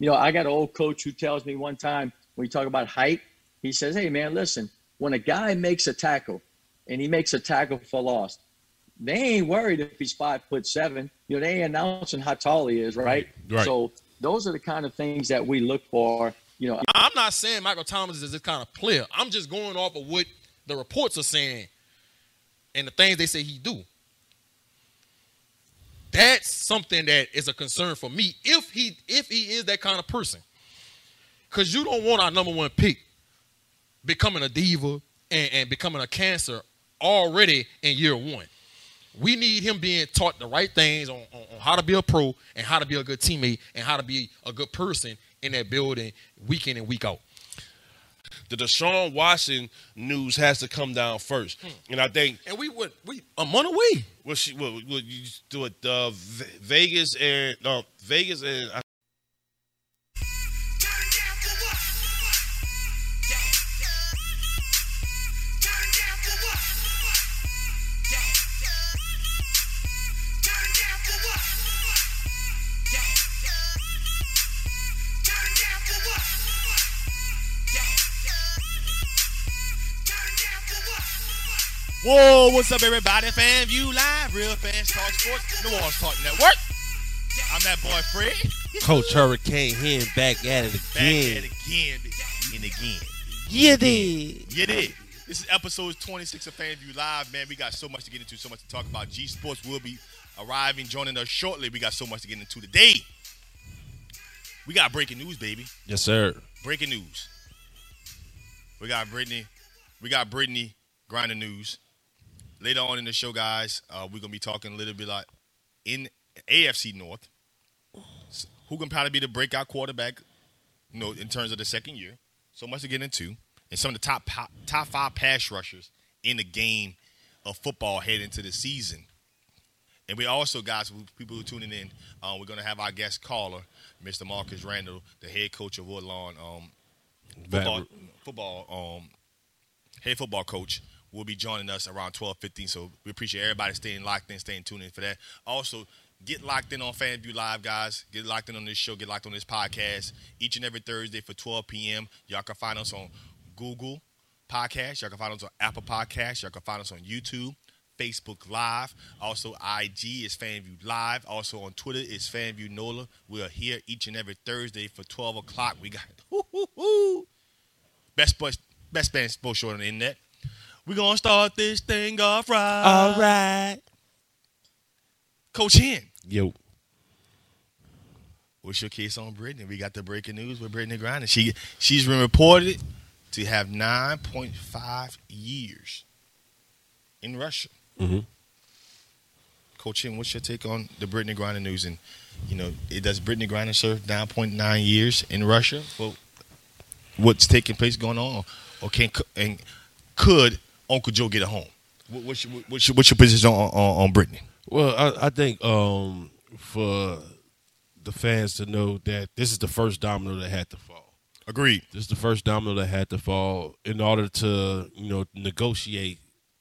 You know, I got an old coach who tells me one time when you talk about height, he says, "Hey, man, listen, when a guy makes a tackle and he makes a tackle for loss, they ain't worried if he's five foot seven. You know, they ain't announcing how tall he is, right? Right. So those are the kind of things that we look for. You know, I'm not saying Michael Thomas is this kind of player. I'm just going off of what the reports are saying and the things they say he do. That's something that is a concern for me if he if he is that kind of person. Cause you don't want our number one pick becoming a diva and, and becoming a cancer already in year one. We need him being taught the right things on, on, on how to be a pro and how to be a good teammate and how to be a good person in that building week in and week out. The Deshaun Watson news has to come down first, and I think And we would we a month away. what she what, what you do it uh, Ve- Vegas and no Vegas and I, Whoa, what's up, everybody? FanView Live, Real Fans Talk Sports, New Orleans Talk Network. I'm that boy Fred. Coach Hurricane Hen back at it Back at again. it again and again. Yeah, did. You did. This is episode 26 of FanView Live, man. We got so much to get into, so much to talk about. G Sports will be arriving, joining us shortly. We got so much to get into today. We got breaking news, baby. Yes, sir. Breaking news. We got Brittany. We got Brittany Griner news. Later on in the show, guys, uh, we're gonna be talking a little bit like in AFC North. s- Who can probably be the breakout quarterback? You know, in terms of the second year. So much to get into, and some of the top top five pass rushers in the game of football heading into the season. And we also, guys, people who are tuning in, uh, we're gonna have our guest caller, Mr. Marcus Randall, the head coach of Woodlawn um, football, football um, head football coach will be joining us around 12:15. So we appreciate everybody staying locked in, staying tuned in for that. Also, get locked in on FanView Live, guys. Get locked in on this show. Get locked on this podcast each and every Thursday for 12 p.m. Y'all can find us on Google Podcast. Y'all can find us on Apple Podcast. Y'all can find us on YouTube. Facebook Live. Also, IG is FanView Live. Also on Twitter is FanView NOLA. We are here each and every Thursday for 12 o'clock. We got best bus, best band sports show on the internet. We're gonna start this thing off right. All right. Coach Hen. Yo. What's your case on Brittany? We got the breaking news with Brittany Griner. She she's been reported to have 9.5 years in Russia. Mhm. Coach Hen, what's your take on the Brittany Griner news? And you know, it, does Brittany Griner serve 9.9 years in Russia for what's taking place going on, or can and could Uncle Joe get a home? What, what's, your, what's, your, what's your position on, on, on Brittany? Well, I, I think um, for the fans to know that this is the first domino that had to fall. Agreed. This is the first domino that had to fall in order to, you know, negotiate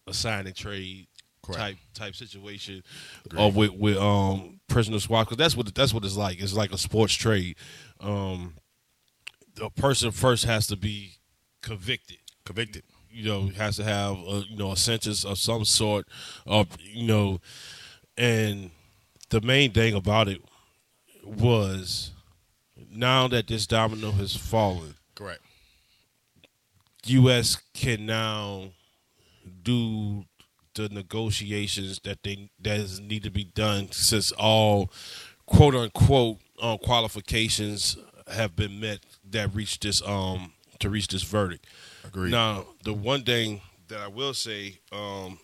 a sign and trade Correct. type type situation, or with with um prisoner swap because that's what that's what it's like. It's like a sports trade. Um, the person first has to be convicted Convicted. You know has to have a, you know a sentence of some sort of you know and the main thing about it was now that this domino has fallen Correct. us can now do the negotiations that they that is need to be done since all quote unquote um, qualifications have been met that reach this um to reach this verdict Agreed. now, the one thing that I will say um,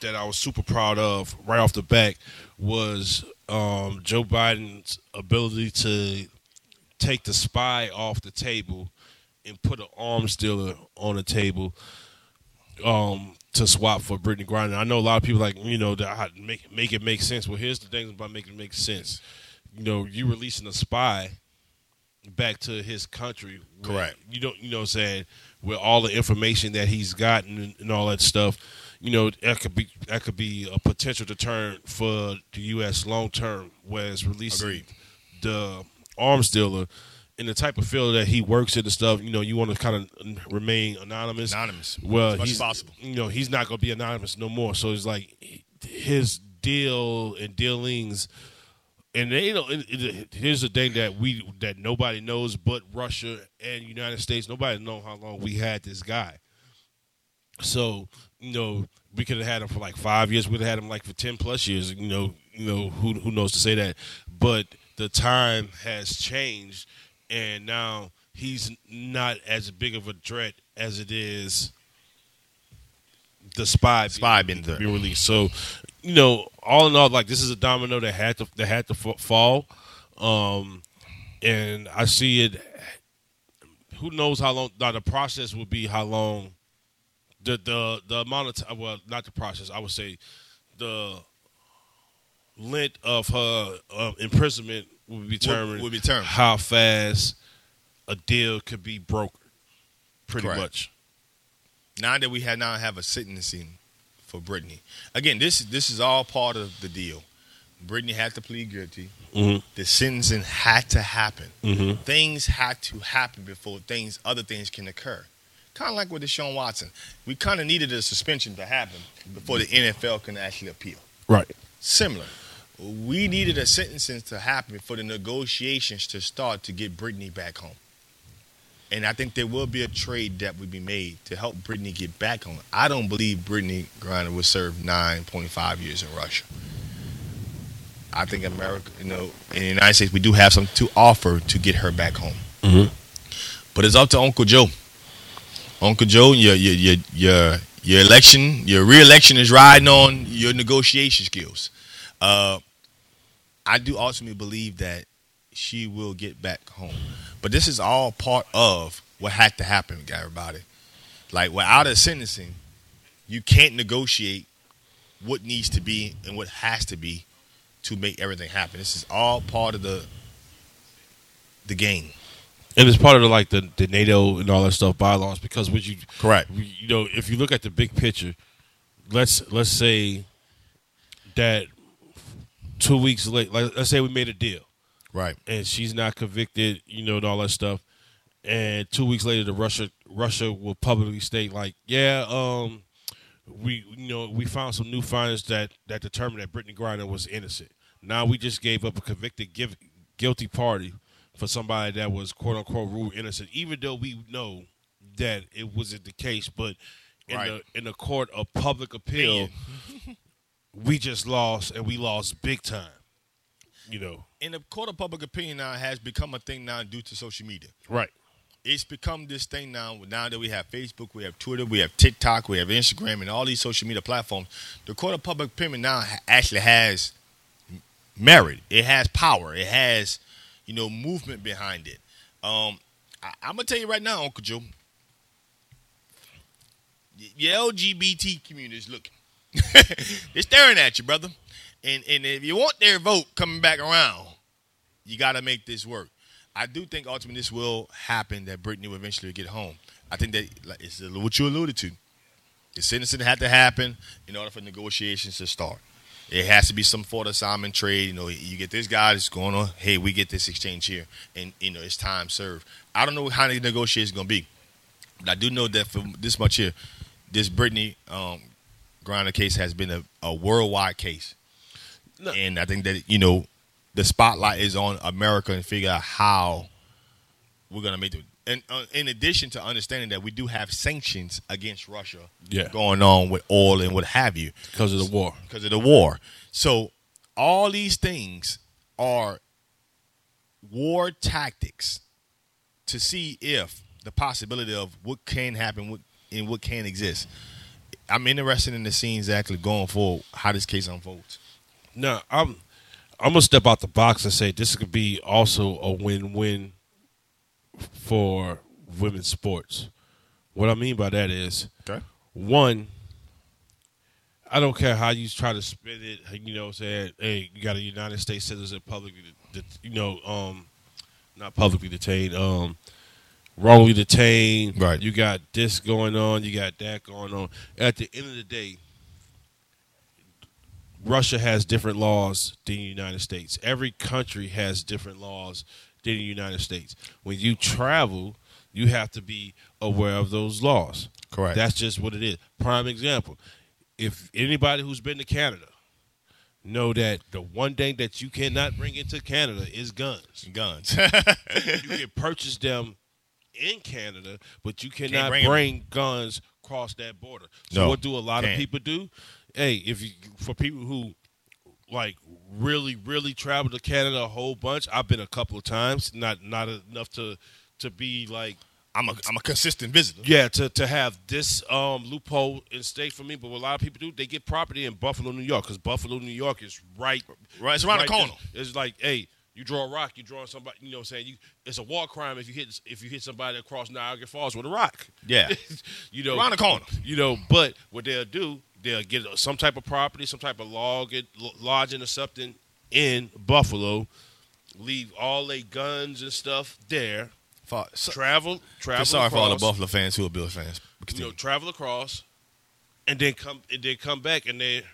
that I was super proud of right off the bat was um, Joe Biden's ability to take the spy off the table and put an arms dealer on the table um, to swap for Brittany Griner. I know a lot of people like you know that make make it make sense. Well, here's the thing about making it make sense. You know, you releasing a spy back to his country. Correct. You don't, you know, what I'm saying with all the information that he's gotten and, all that stuff. You know, that could be that could be a potential deterrent for the U.S. long term, whereas releasing Agreed. the arms dealer, in the type of field that he works in and stuff, you know, you want to kind of remain anonymous. Anonymous. Well, as he's possible. You know, he's not going to be anonymous no more. So it's like his deal and dealings, and they, you know, it, it, here's the thing that we that nobody knows but Russia and United States. Nobody know how long we had this guy. So you know, we could have had him for like five years. We'd have had him like for ten plus years. You know, you know who who knows to say that. But the time has changed, and now he's not as big of a threat as it is the spy Spy being being released. So, you know, all in all, like this is a domino that had to that had to fa- fall, um, and I see it. Who knows how long? Now the process would be how long. The the the amount of time. Well, not the process. I would say the length of her uh, imprisonment would be determined. would be determined. how fast a deal could be brokered. Pretty Correct. much. now that we have now have a sentencing for Brittany. Again, this this is all part of the deal. Brittany had to plead guilty. Mhm. The sentencing had to happen. Mhm. Things had to happen before things other things can occur. Kind of like with Deshaun Watson, we kind of needed a suspension to happen before the NFL can actually appeal. Right. Similar, we needed a sentencing to happen for the negotiations to start to get Brittany back home. And I think there will be a trade that would be made to help Brittany get back home. I don't believe Brittany Griner will serve 9.5 years in Russia. I think America, you know, in the United States, we do have something to offer to get her back home. Mhm. But it's up to Uncle Joe. Uncle Joe, your your your your your election, your re-election is riding on your negotiation skills. Uh, I do ultimately believe that she will get back home, but this is all part of what had to happen, everybody. Like without a sentencing, you can't negotiate what needs to be and what has to be to make everything happen. This is all part of the the game. and it's part of the, like the, the NATO and all that stuff bylaws because would you Correct. you know if you look at the big picture, let's let's say that two weeks late, like let's say we made a deal Right. and she's not convicted, you know, and all that stuff, and two weeks later the Russia Russia will publicly state like, yeah, um, we you know we found some new findings that that determined that Brittany Griner was innocent. Now we just gave up a convicted give, guilty party for somebody that was quote unquote ruled innocent, even though we know that it wasn't the case. But in Right. the in the court of public appeal, we just lost and we lost big time. You know, And the court of public opinion now has become a thing now due to social media. right? It's become this thing now. Now that we have Facebook, we have Twitter, we have TikTok, we have Instagram, and all these social media platforms, the court of public opinion now actually has merit. It has power. It has, you know, movement behind it. Um, I, I'm gonna tell you right now, Uncle Joe. Your LGBT community is looking. They're staring at you, brother. And and if you want their vote coming back around, you got to make this work. I do think ultimately this will happen that Brittany will eventually get home. I think that it's what you alluded to. The sentencing had to happen in order for negotiations to start. It has to be some sort of Simon trade. You know, you get this guy that's going on. Hey, we get this exchange here, and you know it's time served. I don't know how the negotiation is going to be, but I do know that for this much here, this Brittany um, Griner case has been a, a worldwide case, No. and I think that you know the spotlight is on America and figure out how we're gonna make it. And uh, in addition to understanding that we do have sanctions against Russia Yeah. going on with oil and what have you Because of the war. because of the war. So all these things are war tactics to see if the possibility of what can happen what, and what can exist. I'm interested in the scenes actually going forward, how this case unfolds. Now I'm I'm gonna step out the box and say this could be also a win-win for women's sports. What I mean by that is Okay. one, I don't care how you try to spin it. You know, what I'm saying, hey, you got a United States citizen publicly, det- you know, um, not publicly detained, um, wrongly detained. Right. You got this going on. You got that going on. At the end of the day, Russia has different laws than the United States. Every country has different laws than the United States. When you travel, you have to be aware of those laws. Correct. That's just what it is. Prime example. If anybody who's been to Canada know that the one thing that you cannot bring into Canada is guns. Guns. You can purchase them in Canada, but you cannot bring bring, guns across that border. So No, what do a lot can't. of people do? Hey, if you for people who like really really travel to Canada a whole bunch, I've been a couple of times, not not enough to to be like I'm a I'm a consistent visitor. yeah, to, to have this um, loophole in state for me, but what a lot of people do, they get property in Buffalo, New York, because Buffalo, New York is right, Right, it's around the corner. there. It's like, hey, you draw a rock, you drawing somebody. You know, what I'm saying you, it's a war crime if you hit if you hit somebody across Niagara Falls with a rock. Yeah. you know, Around the corner. You know, but what they'll do, they'll get some type of property, some type of log, lodging or something in Buffalo, leave all their guns and stuff there. For, so, Travel, travel. sorry for all the Buffalo fans who are Bills fans. you know, travel across, and then come and then come back, and they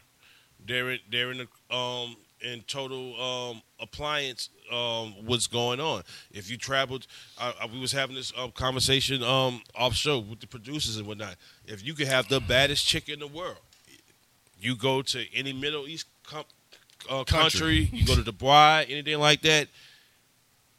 they're in, they're in the um in total um appliance um what's going on. If you traveled, I, I, we was having this um, conversation um off show with the producers and whatnot. If you could have the baddest chick in the world, you go to any Middle East com- uh, country, Country. you go to Dubai, anything like that.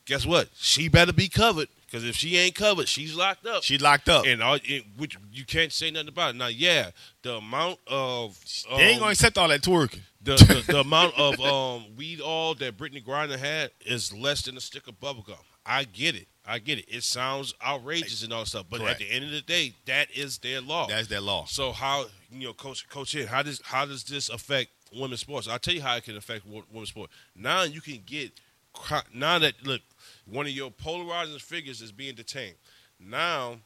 Guess what? She better be covered because if she ain't covered, she's locked up She locked up. and all, it, which you can't say nothing about it. Now, yeah, the amount of um, they ain't gonna accept all that twerking. the, the, the amount of um, weed oil that Brittany Griner had is less than a stick of bubblegum. I get it. I get it. It sounds outrageous and all that stuff, but Correct. at the end of the day, that is their law. That's their law. So how you know, Coach Coach here? How does how does this affect women's sports? I'll tell you how it can affect women's sport. Now you can get now that look one of your polarizing figures is being detained. Now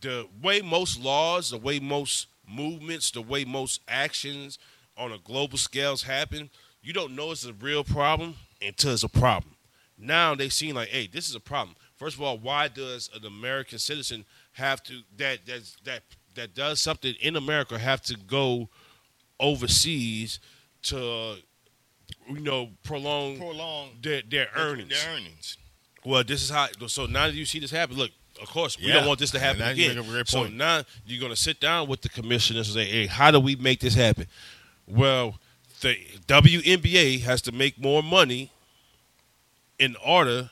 the way most laws, the way most movements, the way most actions on a global scales happen, you don't know it's a real problem until it's a problem. Now they seem like, hey, this is a problem. First of all, why does an American citizen have to that that that that does something in America have to go overseas to you know prolong Prolong their their earnings? Their earnings. Well, this is how. So now that you see this happen, look. Of course, we Yeah. don't want this to happen And now you again. make a great So now you're going to sit down with the commissioners and say, "Hey, how do we make this happen?" Well, the WNBA has to make more money in order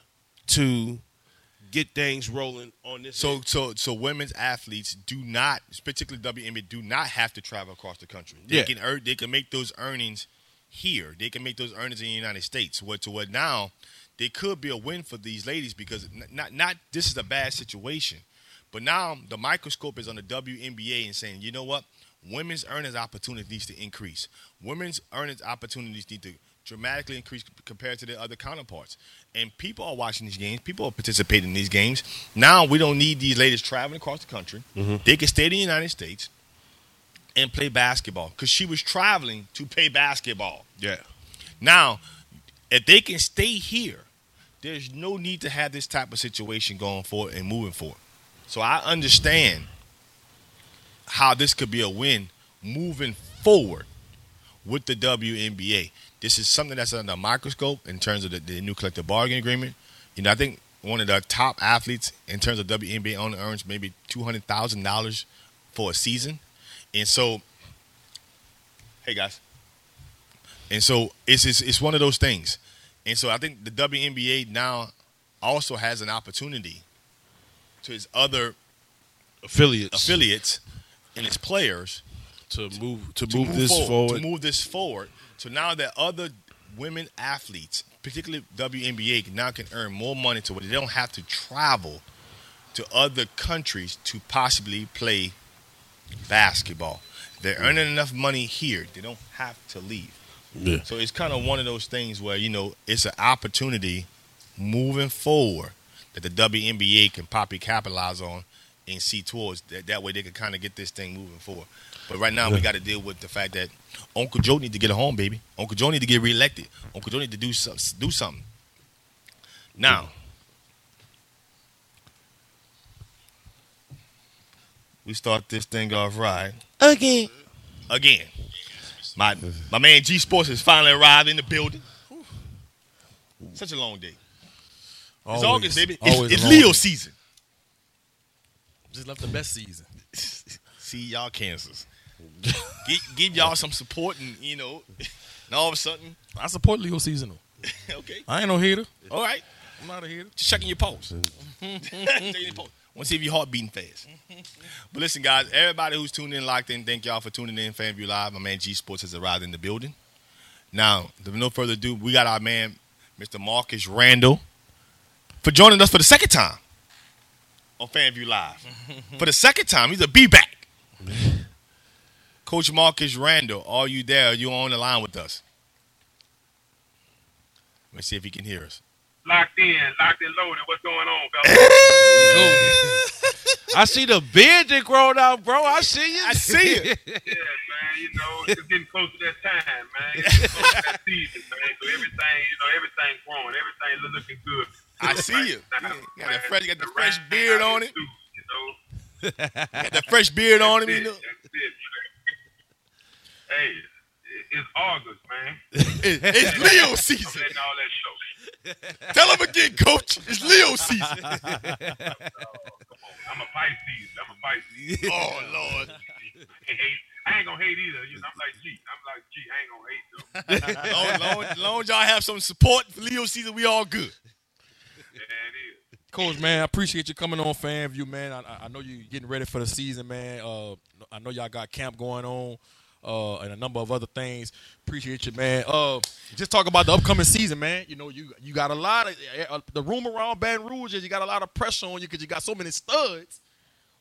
to get things rolling on this. So end. so so women's athletes do not, particularly WNBA, do not have to travel across the country. They Yeah. can earn, they can make those earnings here. They can make those earnings in the United States. What to what now? They could be a win for these ladies because not not this is a bad situation, but now the microscope is on the WNBA and saying, you know what, women's earnings opportunities needs to increase. Women's earnings opportunities need to dramatically increase compared to their other counterparts. And people are watching these games. People are participating in these games. Now we don't need these ladies traveling across the country. Mm-hmm. They can stay in the United States and play basketball because she was traveling to play basketball. yeah, Now, if they can stay here, there's no need to have this type of situation going forward and moving forward. So I understand how this could be a win moving forward with the WNBA. This is something that's under a microscope in terms of the, the new collective bargaining agreement. You know, I think one of the top athletes in terms of WNBA only earns maybe two hundred thousand dollars for a season, and so, hey guys, and so it's, it's it's one of those things. And so I think the WNBA now also has an opportunity to its other affiliates affiliates and its players to move to, to move, this forward, forward. to move this forward. So now that other women athletes, particularly WNBA, now can earn more money to where they don't have to travel to other countries to possibly play basketball. They're earning enough money here; they don't have to leave. Yeah. So it's kind of one of those things where you know it's an opportunity moving forward that the WNBA can probably capitalize on and see towards that. That way they can kind of get this thing moving forward. But right now we got to deal with the fact that Uncle Joe need to get a home, baby. Uncle Joe need to get reelected. Uncle Joe need to do some, do something. Now, we start this thing off right Again. again. My my man G Sports has finally arrived in the building. Such a long day. It's August, baby. It's, it's Leo day. season. Just left the best season. See y'all cancers. give, give y'all some support, and you know, and all of a sudden, I support Leo season though. okay, I ain't no hater. all right. I'm not a hater. Just checking your pulse. checking your pulse. Want to see if your heart beating fast. but listen, guys, everybody who's tuned in, locked in, thank y'all for tuning in. FanView Live. My man G Sports has arrived in the building. Now, with no further ado, we got our man, Mr. Marcus Randall, for joining us for the second time on FanView Live. for the second time, he's a be back. Coach Marcus Randall, are you there? Are you on the line with us? Let me see if he can hear us. Locked in, locked and loaded. What's going on, fellas? I see the beard that grown out, bro. I see you. I see it. yeah, man. You know, it's getting close to that time, man. It's getting close to that season, man. So everything, you know, everything growing, everything looking good. I see you. Now, You got the man, fresh, got the the fresh beard on it. due, You know, Got the fresh beard on him. You know. That's it. Hey, it's August, man. It- it's Leo I'm season. letting all that show. Tell him again, Coach. It's Leo season. I'm a Pisces. I'm a Pisces. Oh Lord. I ain't, hate, I ain't gonna hate either. You know, I'm like G. I'm like G. I ain't gonna hate though. Long, long, long as y'all have some support for Leo season, we all good. Yeah, it is. Coach, man, I appreciate you coming on FanView, man. I, I- I know you getting ready for the season, man. Uh, I know y'all got camp going on, uh, and a number of other things. Appreciate you, man. Uh, just talk about the upcoming season, man. You know, you you got a lot of uh, the room around Baton Rouge is you got a lot of pressure on you because you got so many studs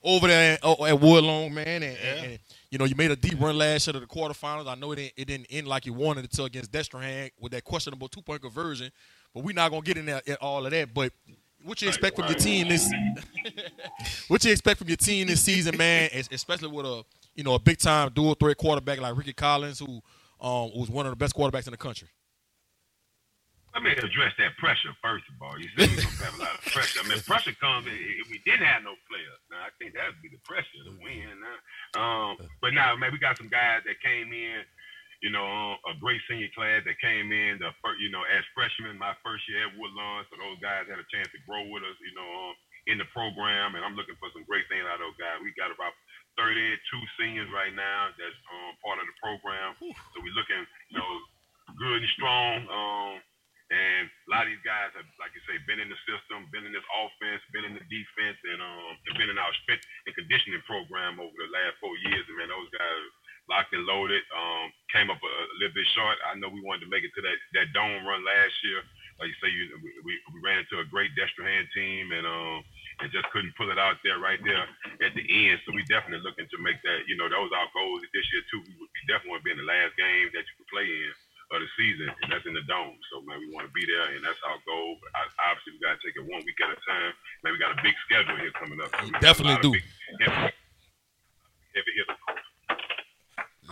over there at, at Woodlawn, man. And, and- and, you know, you made a deep run last year to the quarterfinals. I know it didn't, it didn't end like you wanted it to against Destrehan with that questionable two point conversion, but we're not gonna get in there at all of that. But what you expect from your team this? what you expect from your team this season, man? Especially with a you know a big time dual threat quarterback like Ricky Collins, who um, was one of the best quarterbacks in the country. Let me address that pressure first of all. You said we're gonna have a lot of pressure. I mean, pressure comes if we didn't have no players. Now I think that'd be the pressure to win. Um, but now, man, we got some guys that came in. You know, um, a great senior class that came in. The first, you know, as freshmen, my first year at Woodlawn, so those guys had a chance to grow with us. You know, um, in the program, and I'm looking for some great things out of those guys. We got about 32 seniors right now that's um, part of the program. So we're looking, you know, good and strong. Um, and a lot of these guys have, like you say, been in the system, been in this offense, been in the defense, and um, been in our strength and conditioning program over the last four years. And man, those guys locked and loaded. Um, came up a, a little bit short. I know we wanted to make it to that that dome run last year. Like you say, you, we, we ran into a great Destrehan team, and um, and just couldn't pull it out there right there at the end. So we definitely looking to make that. You know, that was our goal this year too. We, we definitely want to be in the last game that you could play in of the season, and that's in the dome. So man, we want to be there, and that's our goal. But I, obviously, we got to take it one week at a time. Man, we got a big schedule here coming up. So we got a definitely do. big, heavy, heavy.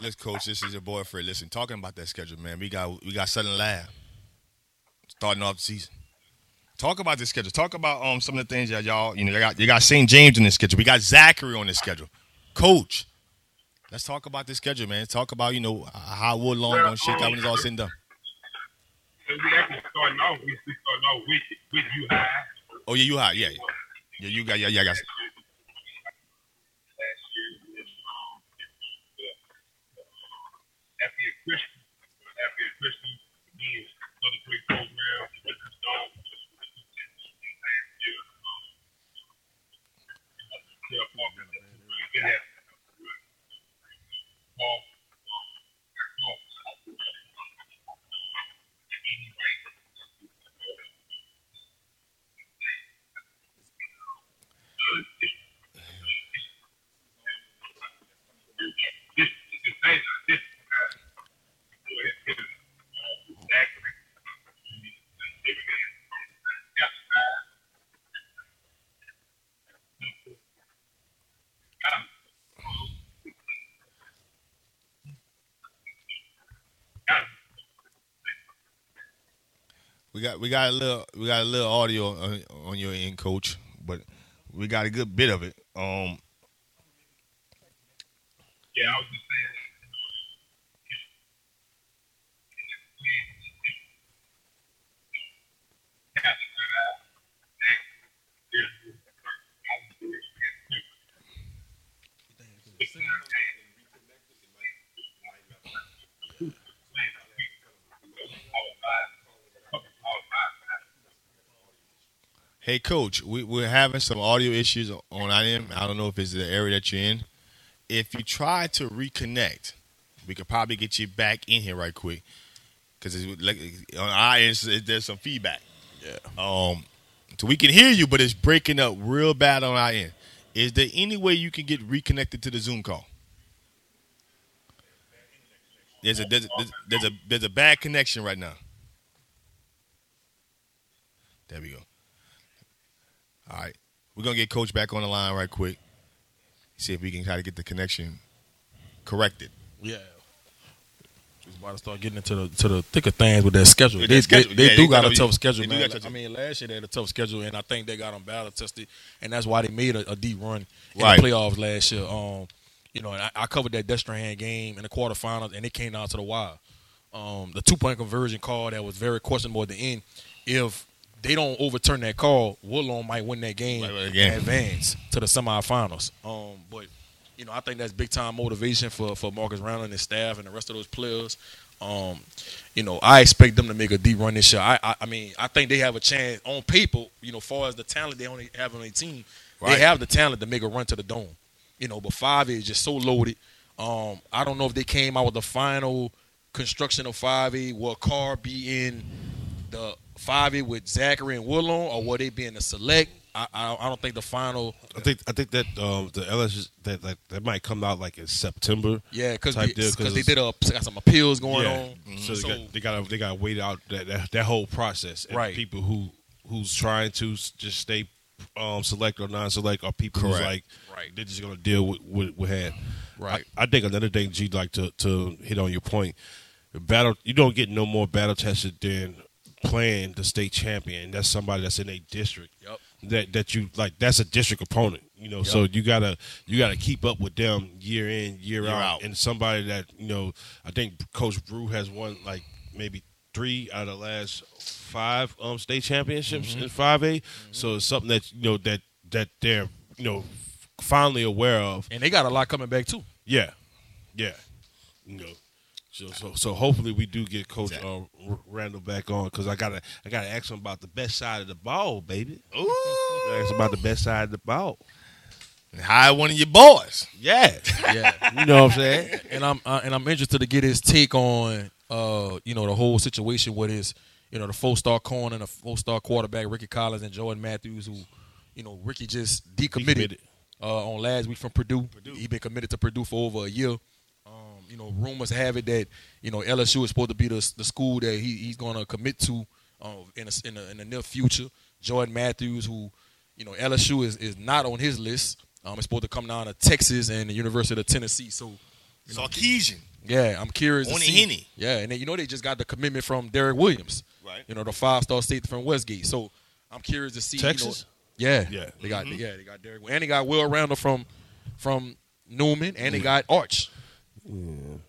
Let's coach. This is your boy Fred. Listen, talking about that schedule, man. We got we got Southern Lab starting off the season. Talk about this schedule. Talk about um some of the things that y'all you know you got you got St. James in this schedule. We got Zachary on this schedule. Coach, let's talk about this schedule, man. Talk about you know how Woodlawn gonna shake out when it's all said and done. So we actually starting off. We, starting off with with U-High. Oh yeah, you hot. Yeah, yeah, yeah. You got yeah, yeah. I got. last year. Um, Lafayette Christian, Christian, again, another great program. What you done last year. Um, yeah, Paul, we had Paul, Paul, this, this, this, this, We got we got a little we got a little audio on, on your end, coach, but we got a good bit of it. Um, Yeah, I was just saying. Hey, coach, we, we're having some audio issues on our end. I don't know if it's the area that you're in. If you try to reconnect, we could probably get you back in here right quick because like on our end, there's some feedback. Yeah. Um, so we can hear you, but it's breaking up real bad on our end. Is there any way you can get reconnected to the Zoom call? There's a there's a, there's a there's a bad connection right now. There we go. All right, we're gonna get Coach back on the line right quick. See if we can try to get the connection corrected. Yeah. He's about to start getting into the to the thick of things with their schedule. With They, schedule. they, they Yeah, do they got a tough schedule, they do man. got Like, tough- I mean, last year they had a tough schedule, and I think they got them battle tested, and that's why they made a, a deep run in Right. the playoffs last year. Um, you know, and I, I covered that Destrehan game in the quarterfinals, and it came down to the wire. Um, the two point conversion call that was very questionable at the end. If they don't overturn that call, Woodlawn might win that game Might win the game. and advance to the semifinals. Um, but you know, I think that's big time motivation for for Marcus Brown and his staff and the rest of those players. Um, you know, I expect them to make a deep run this year. I, I, I mean, I think they have a chance on paper. You know, far as the talent they only have on their team, Right. they have the talent to make a run to the dome. You know, but five is just so loaded. Um, I don't know if they came out with the final construction of five A. Will Carr be in the five A with Zachary and Woodlawn, or will they be in the select? I, I, I don't think the final. I think I think that um, the LSU that, that that might come out like in September. Yeah, because Type deal, 'cause they did a, got some appeals going yeah. on. So, So, they got they got they got to wait out that, that that whole process. And Right. People who who's trying to just stay um, select or non-select are people who's like Right. they're just gonna deal with with, with had. Right. I, I think another thing, G, like to to hit on your point, battle you don't get no more battle tested than playing the state champion. That's somebody that's in a district. Yep. That that you like that's a district opponent. You know, so you gotta you gotta keep up with them year in year, Year out. out. and somebody that you know. I think Coach Brew has won like maybe three out of the last five um state championships Mm-hmm. in five A. So it's something that you know that that they're you know finally aware of. and they got a lot coming back too. Yeah, yeah. You know, so so, so hopefully we do get Coach Exactly. uh, Randall back on because I gotta I gotta ask him about the best side of the ball, baby. Ooh, Ask him about the best side of the ball. hire one of your boys. Yeah, Yeah, you know what I'm saying. and I'm uh, and I'm interested to get his take on uh you know the whole situation with his you know the four star corner and the four star quarterback Ricky Collins and Jordan Matthews who you know Ricky just decommitted Decommitted. uh, on last week from Purdue. He been committed to Purdue for over a year. You know, rumors have it that you know LSU is supposed to be the the school that he, he's going to commit to uh, in a, in, a, in the near future. Jordan Matthews, who you know LSU is, is not on his list. Um, it's supposed to come down to Texas and the University of Tennessee. So Sarkisian. yeah, I'm curious. to On the see. henny. Yeah, and then, you know they just got the commitment from Derek Williams. Right. You know the five star state from Westgate. So I'm curious to see you know- Texas? yeah, Yeah. They got yeah they got Derek and they got Will Randall from from Newman and they got Arch.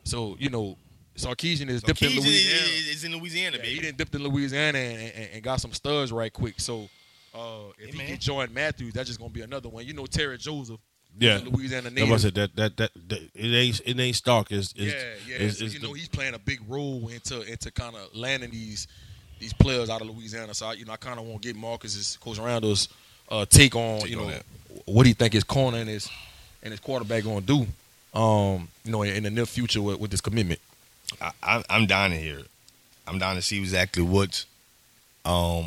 So you know Sarkisian is dipped in Louisiana. is, is in Louisiana, Yeah, he didn't dipped in Louisiana and, and, and got some studs right quick. So uh, if Hey, he man. get Jordan Matthews, that's just gonna be another one. You know Terry Joseph, Yeah, the Louisiana That native. was it. That, that that that it ain't it ain't Stark. Is is yeah, yeah. is, so, is you the- know, he's playing a big role into into kind of landing these these players out of Louisiana. So I, you know, I kind of want to get Marcus's Coach Randall's uh, take on Take you on know that. what do you think his corner and his and his quarterback going to do. Um, you know, in, in the near future with, with this commitment. I, I, I'm down to hear. it. I'm down to see exactly what's um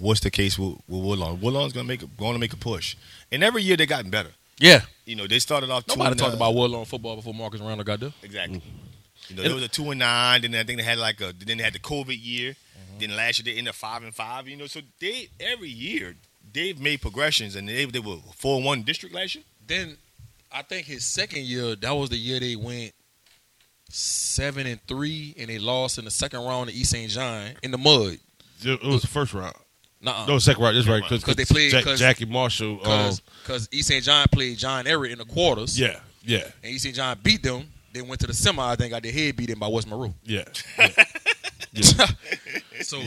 what's the case with, with Woodlawn. Woodlawn's gonna make a, going to make a push, and every year they gotten better. Yeah, You know, they started off. two nobody talked about Woodlawn football before Marcus Randall got there. exactly. You know, there was a two and nine. Then I think they had like a. Then they had the COVID year. Then last year they ended up five and five. You know, so they every year they've made progressions, and they they were four and one district last year. Then I think his second year, that was the year they went seven and three, and they lost in the second round to East St. John in the mud. it was the first round. Nuh-uh. No, second round. That's right. Because they played- Jack, Jackie Marshall. Um, because East St. John played John Ehret in the quarters. yeah, yeah, And East St. John beat them. They went to the semi. I think got their head beat in by West Monroe. yeah. so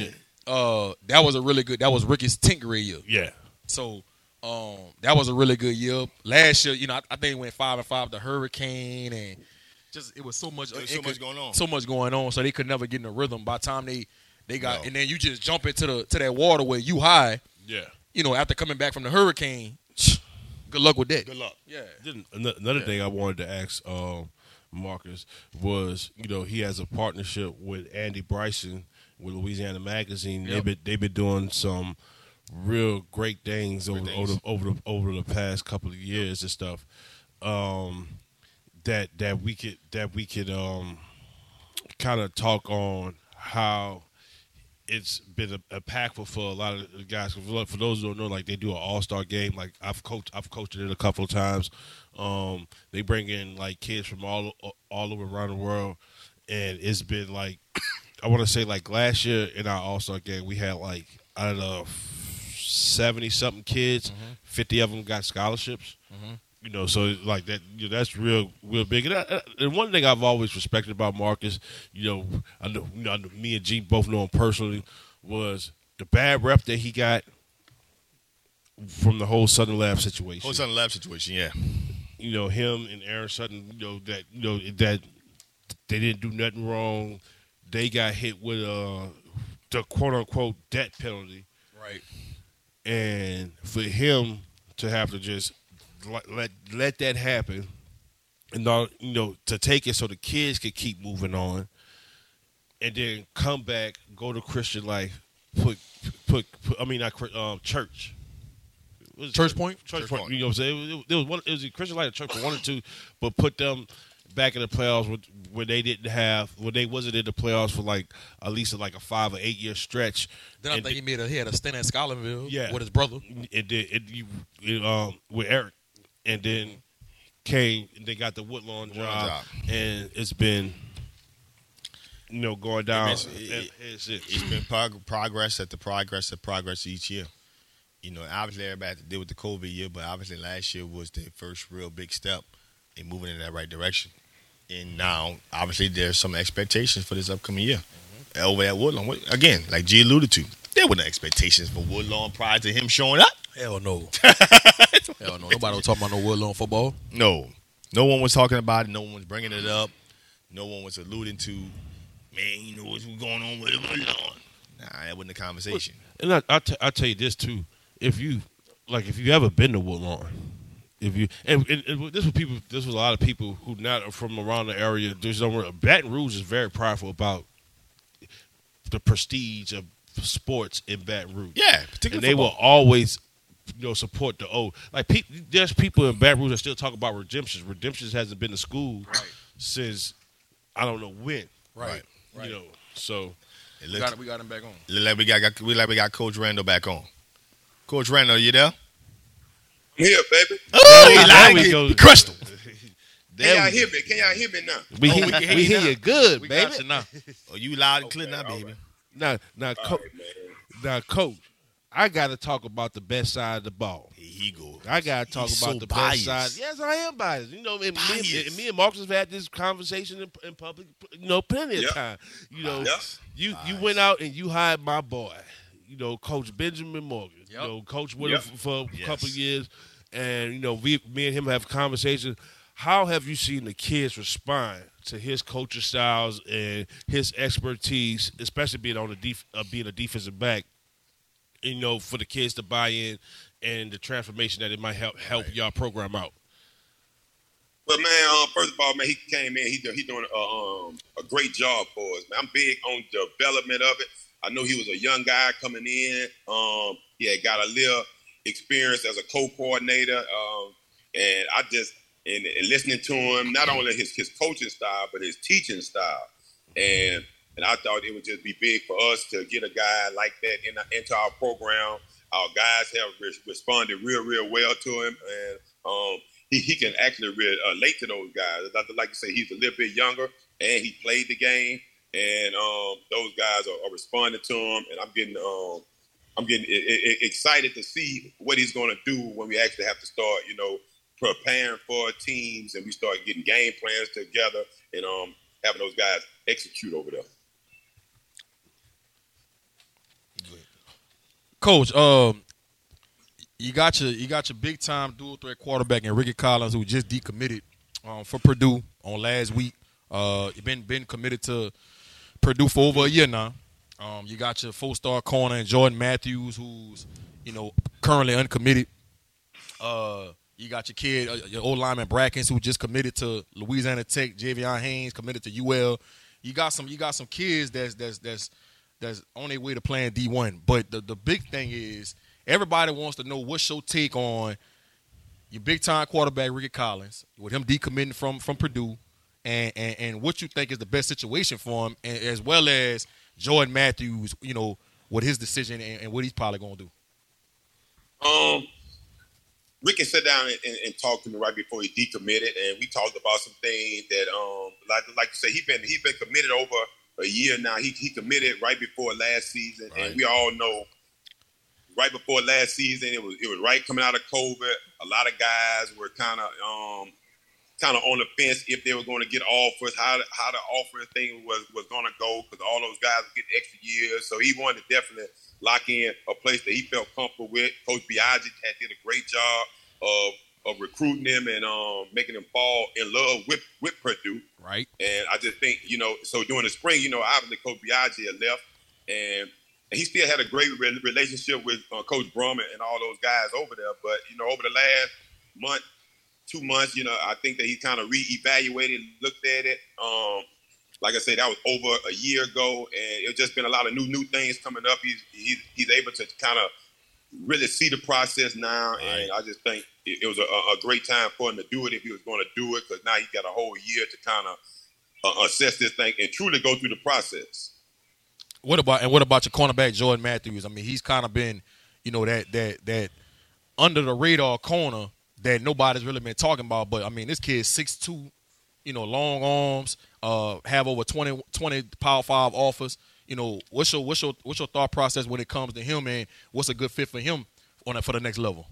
uh, that was a really good. That was Ricky's grade year. Yeah. So um, that was a really good year. Last year, you know, I, I think it went five and five. The hurricane and just it was so much. Was it so much going on. So much going on. So they could never get in the rhythm. By the time they they got No. and then you just jump into the to that water where you high. Yeah. You know, after coming back from the hurricane, good luck with that. Good luck. Yeah. Then ano- another thing I wanted to ask um, Marcus was, you know, he has a partnership with Andy Bryson with Louisiana Magazine. They've been they've been doing some real great things over things. over over the, over the past couple of years and stuff. Um, that that we could that we could um, kind of talk on how it's been a- impactful for a lot of the guys. For, those who don't know, like they do an All Star game. Like I've coached, I've coached it a couple of times. Um, they bring in like kids from all all over around the world, and it's been like I want to say like last year in our All Star game, we had like I don't know seventy something kids. Fifty of them got scholarships. You know, so like that. You know, that's real, real big. And, I, and one thing I've always respected about Marcus, you know, I know, you know, me and G both know him personally, was the bad rep that he got from the whole Southern Lab situation Whole Southern Lab situation, yeah. you know him and Aaron Sutton, you know that you know that they didn't do nothing wrong. They got hit with uh the quote unquote debt penalty, Right. And for him to have to just let let, let that happen, and not you know to take it so the kids could keep moving on, and then come back, go to Christian life, put put, put I mean not um, church. It? Church Point? Church, Church Point. Point. You know what I'm saying? It was, it was one. It was a Christian Light Church for one or two, but put them back in the playoffs when, where they didn't have when they wasn't in the playoffs for like at least like a five or eight year stretch. Then I And think he made a he had a stint at Scotlandville Yeah. with his brother. it did it, you, it, um with Eric, and then came and they got the Woodlawn job, job. and it's been you know going down. It's- it- it's it. It's been prog- progress at the progress of progress each year. You know, obviously everybody had to deal with the COVID year, but obviously last year was the first real big step in moving in that right direction. And now, obviously, there's some expectations for this upcoming year over at Woodlawn. Again, like G alluded to, there were no expectations for Woodlawn prior to him showing up. Hell no. Hell no. Nobody was talking about no Woodlawn football. No, no one was talking about it. No one was bringing it up. No one was alluding to, man, you know what's going on with Woodlawn. Nah, that wasn't the conversation. And I, I, t- I tell you this too: if you like, if you ever been to Woodlawn, if you and, and, and this was people, this was a lot of people who not from around the area. There's somewhere Baton Rouge is very prideful about the prestige of sports in Baton Rouge. Yeah, and particularly they football. will always, you know, support the old. Like pe- there's people in Baton Rouge that still talk about Redemptorist. Redemptorist hasn't been to school since I don't know when. Right. You know, so We got, we got him back on. like we got, got we like we got Coach Randall back on. Coach Randall, you there? I'm here, baby. Oh, he he like like it. it. Crystal. Can y'all hear me? Can y'all hear me now? we, Oh, hear, we can hear we you hear now. you good, We baby. got you now. Oh, you loud and clear now, Okay, all baby. right. Now, now, All co- right, now, coach, I got to talk about the best side of the ball. Here he go. I got to talk He's about so the biased. best side. Yes, I am biased. You know, and me, and me and Marcus have had this conversation in, in public, you know, plenty of Yep. time. You know, Yep. you you went out and you hired my boy, you know, Coach Benjamin Morgan. Yep. You know, coach with Yep. him for a Yes. couple of years, and you know, we, me and him have conversations. How have you seen the kids respond to his coaching styles and his expertise, especially being on the def- uh, being a defensive back? You know, for the kids to buy in and the transformation that it might help help y'all program out. But man, um, first of all, man, he came in. He do, he doing a, um, a great job for us. Man, I'm big on development of it. I know he was a young guy coming in. Um, he had got a little experience as a co-coordinator, um, and I just and, and listening to him, not only his his coaching style, but his teaching style, and and I thought it would just be big for us to get a guy like that in, into our program. Our guys have re- responded real, real well to him, and um, he, he can actually relate to those guys. Like- Like you say, he's a little bit younger, and he played the game, and um, those guys are, are responding to him, and I'm getting um, I'm getting e- e- excited to see what he's going to do when we actually have to start, you know, preparing for teams, and we start getting game plans together, and um, having those guys execute over there. Coach, um, you got your you got your big time dual threat quarterback in Ricky Collins, who just decommitted um, for Purdue on last week. Uh, been been committed to Purdue for over a year now. Um, you got your four star corner and Jordan Matthews, who's you know, currently uncommitted. Uh, you got your kid, uh, your old lineman Brackens, who just committed to Louisiana Tech. Javion Haynes committed to UL. You got some, you got some kids that's that's that's that's on their way to playing D one. But the the big thing is everybody wants to know what's your take on your big time quarterback Ricky Collins with him decommitting from from Purdue, and and, and what you think is the best situation for him, and, as well as Jordan Matthews, you know, with his decision and, and what he's probably going to do. Um, Ricky sat down and, and, and talked to me right before he decommitted, and we talked about some things that, um, like like you say, he been he been committed over a year now. He he committed right before last season, Right. and we all know right before last season it was it was right coming out of COVID. A lot of guys were kind of um kind of on the fence if they were going to get offers, how the, how the offer thing was was going to go because all those guys get extra years. So he wanted to definitely lock in a place that he felt comfortable with. Coach Biaggi had did a great job of of recruiting him and um, making him fall in love with with Purdue. Right. And I just think, you know, so during the spring, you know, obviously Coach Biaggi had left, and, and he still had a great re- relationship with uh, Coach Brumman and all those guys over there. But you know, over the last month, two months, you know, I think that he kind of reevaluated, looked at it. Um, like I said, that was over a year ago, and it's just been a lot of new new things coming up. He's he's, he's able to kind of really see the process now, and I just think it, it was a, a great time for him to do it if he was going to do it, because now he's got a whole year to kind of uh, assess this thing and truly go through the process. What about and what about your cornerback Jordan Matthews? I mean, he's kind of been, you know, that that that under the radar corner that nobody's really been talking about. But I mean, this kid's six two, you know, long arms, uh, have over 20, 20 power five offers. You know, what's your what's your what's your thought process when it comes to him, and what's a good fit for him on that for the next level?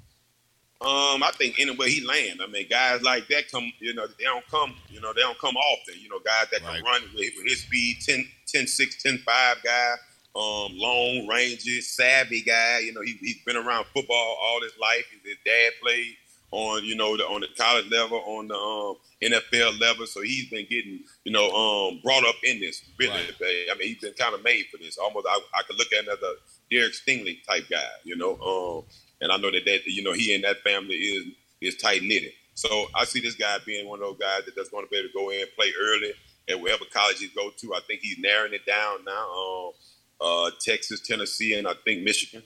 Um, I think anywhere he land, I mean, guys like that come, you know, they don't come, you know, they don't come often. You know, guys that can Right. run with, with his speed, 10, 10, 6, 10, 5 guy, um, long, rangy, savvy guy. You know, he, he's been around football all his life. His dad played on, you know, the, on the college level, on the um, NFL level. So he's been getting, you know, um, brought up in this business. I mean, he's been kind of made for this. Almost, I, I could look at him as a Derek Stingley type guy, you know. Um, and I know that that you know he and that family is is tight knitted. So I see this guy being one of those guys that that's going to be able to go in and play early at wherever college he go to. I think he's narrowing it down now. Um, uh, Texas, Tennessee, and I think Michigan.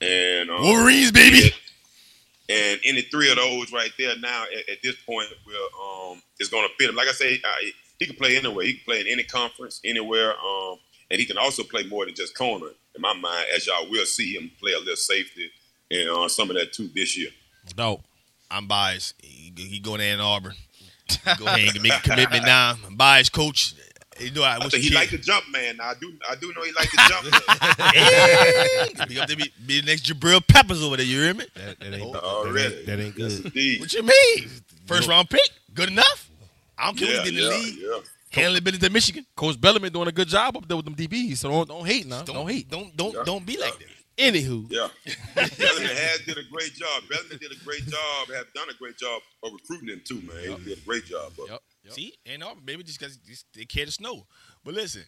And um, Wolverines, baby. And any three of those right there now at, at this point will um is going to fit him. Like I say, uh, he can play anywhere. He can play in any conference, anywhere. Um, and he can also play more than just corner. In my mind, as y'all will see him play a little safety and uh, some of that too this year. No, I'm biased. He, he going to Ann Arbor. Go ahead and make a commitment now. I'm biased, coach. You know, I I think he kid- like to jump, man. I do, I do know he like to jump. man. Hey, be, up to be, be the next Jabril Peppers over there. You hear me? That, that ain't, Oh, that, really? ain't, that ain't good. indeed. What you mean? First round pick, good enough. I don't care Yeah, what he did in yeah, the league. yeah. Handling business at Michigan. Coach Bellamy doing a good job up there with them DBs. So don't don't hate now. Don't, hate. Don't don't Yeah. don't be like that. Anywho, Yeah, Bellamy has did a great job. Bellamy did a great job. Have done a great job of recruiting him too, man. He did a great job. Bro. Yep. Yep. See, Ann Arbor, maybe just because they care to snow. But listen,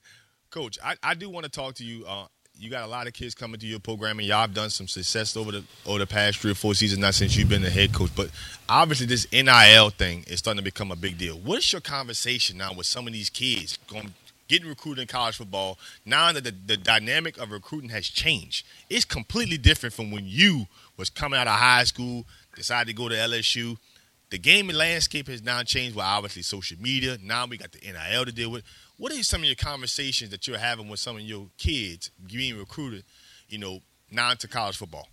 Coach, I, I do want to talk to you. Uh, you got a lot of kids coming to your program, and y'all have done some success over the over the past three or four seasons, not since you've been the head coach. But obviously, this NIL thing is starting to become a big deal. What's your conversation now with some of these kids going getting recruited in college football? Now that the, the dynamic of recruiting has changed, it's completely different from when you was coming out of high school, decided to go to LSU. The gaming landscape has now changed with obviously social media. Now we got the NIL to deal with. What are some of your conversations that you're having with some of your kids being recruited, you know, now into college football?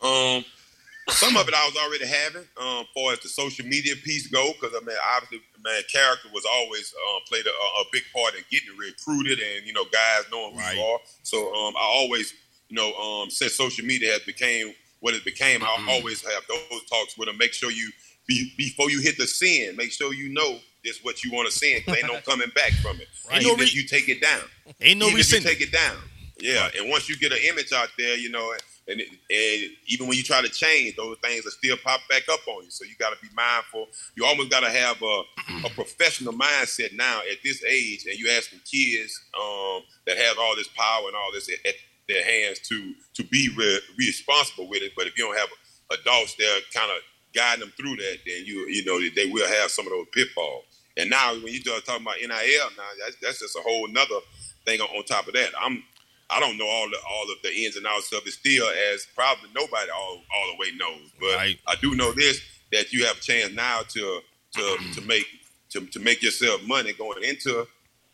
Um, some of it I was already having, um, far as the social media piece go, because I mean, obviously, man, character was always uh, played a, a big part in getting recruited, and you know, guys knowing who Right. you are. So um, I always, you know, um, since social media has became what it became, I always have those talks with them. Make sure you be, before you hit the sin, make sure you know this what you want to. 'cause Ain't no coming back from it. Right. Even No re- if you take it down. Ain't no even if you take it down. Yeah, and once you get an image out there, you know, and, it, and even when you try to change, those things will still pop back up on you. So you got to be mindful. You almost got to have a, a professional mindset now at this age. And you have some kids um, that have all this power and all this. At, at, their hands to to be re- responsible with it. But if you don't have adults there kind of guiding them through that, then you you know they will have some of those pitfalls. And now when you start talking about NIL, now that's, that's just a whole nother thing on, on top of that. I'm I don't know all the all of the ins and outs of it still, as probably nobody all all the way knows. But Right. I do know this that you have a chance now to to to make to, to make yourself money going into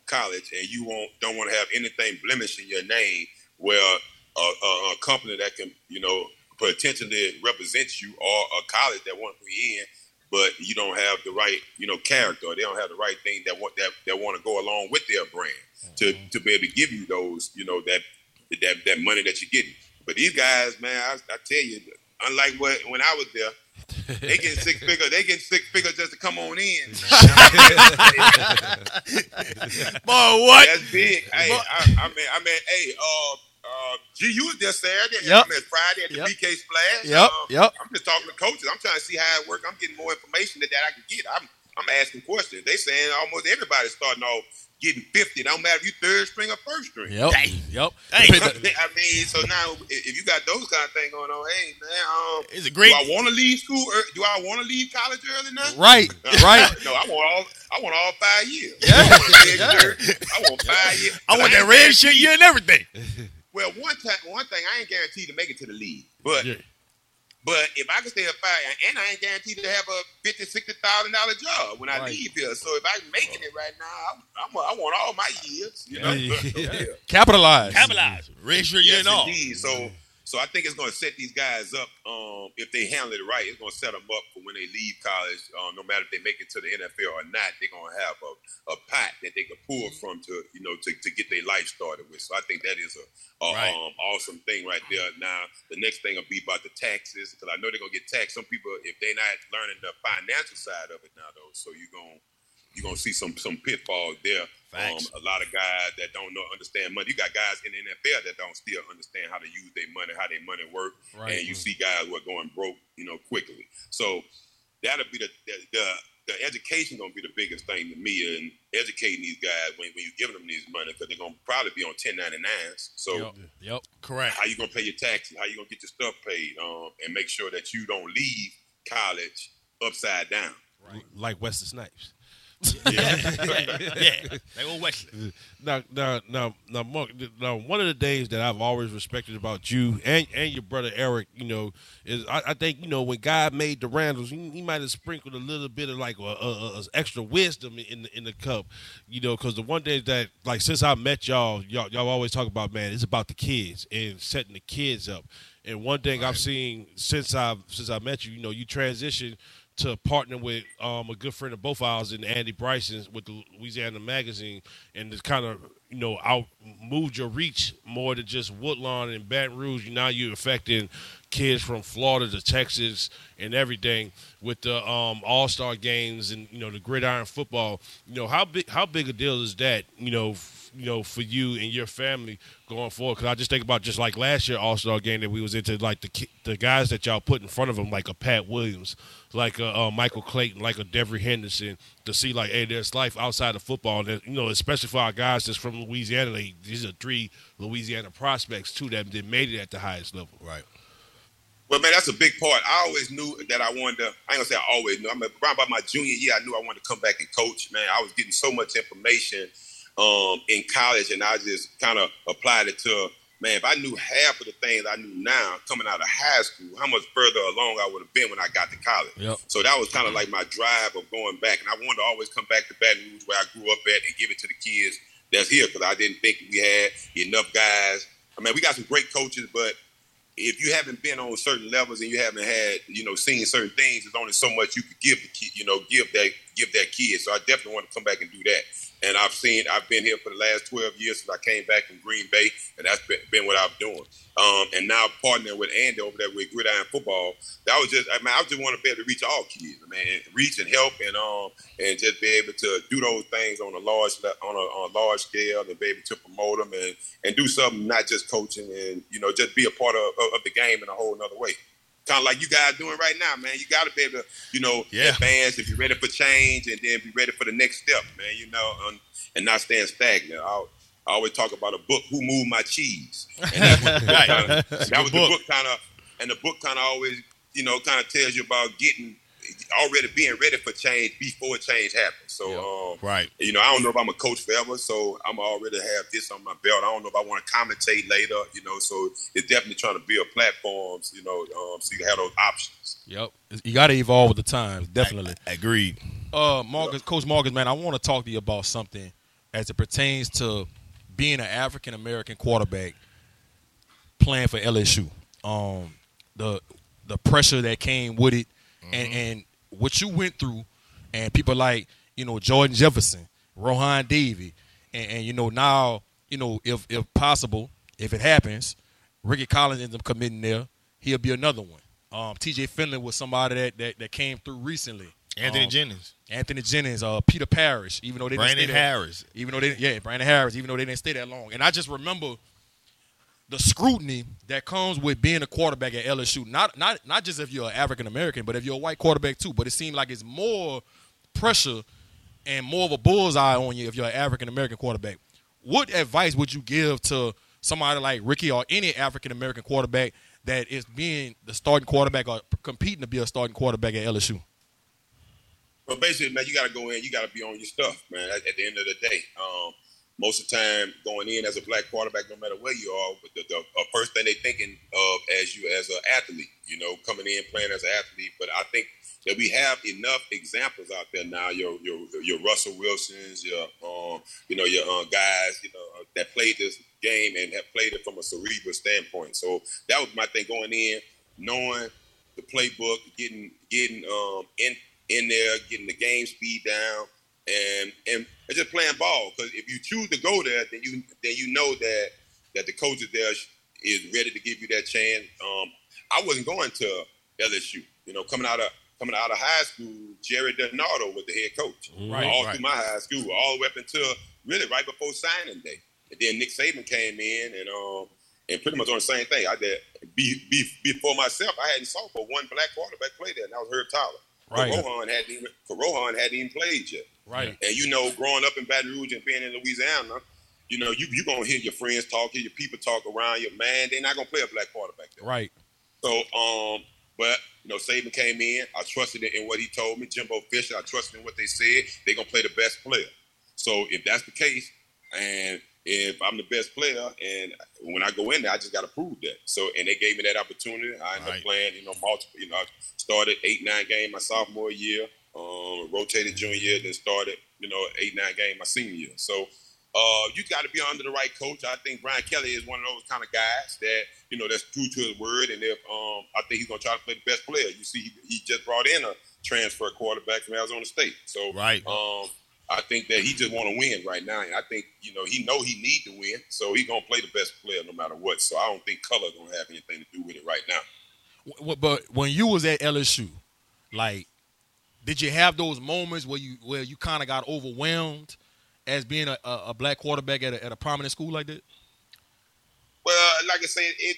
college, and you won't don't want to have anything blemish in your name. Where a, a, a company that can you know potentially represent you, or a college that wants to be in, but you don't have the right you know character, or they don't have the right thing that want that that want to go along with their brand to to be able to give you those you know that that that money that you're getting. But these guys, man, I, I tell you, unlike what when I was there, they get six figures. They get six figures just to come on in. Boy, what? That's big. Hey, I, I mean, I mean, hey, uh, uh, G, you was there Saturday. Yep. I mean, Friday at the Yep. BK Splash. Yep, Uh, yep. I'm just talking to coaches. I'm trying to see how it works. I'm getting more information that, that I can get. I'm, I'm asking questions. They saying almost everybody's starting off getting 50. Don't matter if you third string or first string. Yep. Yep. Dang. I mean, so now if if you got those kind of things going on, hey man, um, It's a great. do I want to leave school? Or do I want to leave college early now? Right. Right. no, I want all. I want all five years. Yeah. I want, a red Yeah. shirt. I want five years. I want ain't that red guaranteed- shit, you and everything. Well, one time, one thing, I ain't guaranteed to make it to the league, but Yeah. but if I can stay at five, and I ain't guaranteed to have a fifty, sixty thousand dollar job when I Right. leave here. So if I'm making it right now, I'm, I'm, I want all my years. You know, Yeah. yeah. Capitalize. Capitalize. Red shirt, you Yes, and all. indeed. So, so I think it's going to set these guys up. Um, if they handle it right, it's going to set them up for when they leave college. Um, no matter if they make it to the NFL or not, they're going to have a, a pot that they can pull from to you know to, to get their life started with. So I think that is a, a Right. um, awesome thing right there. Now the next thing will be about the taxes because I know they're going to get taxed. Some people, if they're not learning the financial side of it now, though, so you're going to you're gonna see some some pitfalls there. Um, a lot of guys that don't know understand money. You got guys in the NFL that don't still understand how to use their money, how their money work, Right. and you see guys who are going broke, you know, quickly. So that'll be the the, the the education gonna be the biggest thing to me, and educating these guys when, when you're giving them these money because they're gonna probably be on 1099s. So Yep. Yep. Correct. how you gonna pay your taxes? How you gonna get your stuff paid? Um, and make sure that you don't leave college upside down. Right. like Wesley Snipes. yeah. They old Wesley. Now, now, now, now, Mark. Now, one of the things that I've always respected about you and and your brother Eric, you know, is I, I think you know when God made the Randalls, he, he might have sprinkled a little bit of like a, a, a extra wisdom in the, in the cup, you know, because the one thing that like since I met y'all, y'all y'all always talk about man, it's about the kids and setting the kids up. And one thing I've seen since I've since I met you, you know, you transitioned to partner with um, a good friend of both ours and Andy Bryson with the Louisiana Magazine, and it's kind of you know out moved your reach more to just Woodlawn and Baton Rouge. Now you're affecting kids from Florida to Texas and everything with the um, All Star games and you know the gridiron football. You know how big how big a deal is that? You know. You know, for you and your family going forward, because I just think about just like last year All Star game that we was into, like the the guys that y'all put in front of them, like a Pat Williams, like a uh, Michael Clayton, like a Devery Henderson, to see like, hey, there's life outside of football, and you know, especially for our guys that's from Louisiana. They, these are three Louisiana prospects too that that made it at the highest level. Right. Well, man, that's a big part. I always knew that I wanted to. I ain't gonna say I always knew. I mean, around about my junior year, I knew I wanted to come back and coach. Man, I was getting so much information um, in college, and I just kind of applied it to. Man, if I knew half of the things I knew now coming out of high school, how much further along I would have been when I got to college. Yep. So that was kind of like my drive of going back, and I wanted to always come back to Baton Rouge where I grew up at and give it to the kids that's here because I didn't think we had enough guys. I mean, we got some great coaches, but if you haven't been on certain levels and you haven't had, you know, seen certain things, there's only so much you could give the kid, you know, give that give that kid. So I definitely want to come back and do that. And I've seen, I've been here for the last 12 years since I came back from Green Bay, and that's been, been what I'm doing. Um, and now partnering with Andy over there with Gridiron Football, that was just, I mean, I just want to be able to reach all kids, man, and reach and help, and um, and just be able to do those things on a large on a, on a large scale, and be able to promote them and and do something not just coaching, and you know, just be a part of, of, of the game in a whole another way. Kind of like you guys doing right now, man. You got to be able to, you know, Yeah. advance if you're ready for change, and then be ready for the next step, man. You know, um, and not stand stagnant. I, I always talk about a book, Who Moved My Cheese? And that was, Right. kinda- that was book. the book kind of, and the book kind of always, you know, kind of tells you about getting, already being ready for change before change happens. So, um, Right. you know, I don't know if I'm a coach forever, so I'm already have this on my belt. I don't know if I want to commentate later, you know, so it's definitely trying to build platforms, you know, um, so you have those options. Yep. You got to evolve with the times, definitely. Agreed. Uh, Marcus, Coach Marcus, man, I want to talk to you about something as it pertains to being an African American quarterback playing for LSU. Um, the the pressure that came with it, and and what you went through, and people like you know Jordan Jefferson, Rohan Davey, and, and you know now you know if if possible, if it happens, Ricky Collins ends up committing there, he'll be another one. Um, T.J. Finley was somebody that, that that came through recently. Anthony Um, Jennings, Anthony Jennings, uh, Peter Parrish, even though they didn't stay there, Harris. even though they yeah Brandon Harris, even though they didn't stay that long, and I just remember the scrutiny that comes with being a quarterback at LSU. Not not not just if you're African American, but if you're a white quarterback too. But it seemed like it's more pressure and more of a bullseye on you if you're an African American quarterback. What advice would you give to somebody like Ricky or any African American quarterback that is being the starting quarterback or competing to be a starting quarterback at LSU? But basically, man, you got to go in. You got to be on your stuff, man. At, at the end of the day, um, most of the time, going in as a black quarterback, no matter where you are, the, the uh, first thing they're thinking of as you as an athlete, you know, coming in playing as an athlete. But I think that we have enough examples out there now. Your your your Russell Wilsons, your um, you know your uh, guys, you know, uh, that played this game and have played it from a cerebral standpoint. So that was my thing going in, knowing the playbook, getting getting um, in in there, getting the game speed down, and and just playing ball. Because if you choose to go there, then you then you know that that the coach is there is ready to give you that chance. Um, I wasn't going to LSU, you know, coming out of coming out of high school, Gerry DiNardo was the head coach, Right, all right. through my high school, all the way up until really right before signing day. And then Nick Saban came in and um and pretty much on the same thing. I did be, be, before myself. I hadn't saw but one black quarterback play there, and that was Herb Tyler. Right. Rohan hadn't even for Rohan hadn't even played yet. Right. And you know, growing up in Baton Rouge and being in Louisiana, you know, you you gonna hear your friends talk, hear your people talk around you. Man, they're not gonna play a black quarterback there. Right. So, um, but you know, Saban came in. I trusted in what he told me. Jimbo Fisher, I trusted in what they said. They're gonna play the best player. So if that's the case, and if I'm the best player, and when I go in there, I just got to prove that. So, and they gave me that opportunity. I ended Right. up playing, you know, multiple. You know, I started eight, nine game my sophomore year, um, rotated junior year, then started, you know, eight, nine game my senior year. So, uh, you got to be under the right coach. I think Brian Kelly is one of those kind of guys that you know that's true to his word. And if um, I think he's going to try to play the best player. You see, he, he just brought in a transfer quarterback from Arizona State. So, Right. um, I think that he just want to win right now, and I think you know he know he need to win, so he gonna play the best player no matter what. So I don't think color gonna have anything to do with it right now. But when you was at LSU, like, did you have those moments where you where you kind of got overwhelmed as being a, a, a black quarterback at a, at a prominent school like that? Well, uh, like I said, it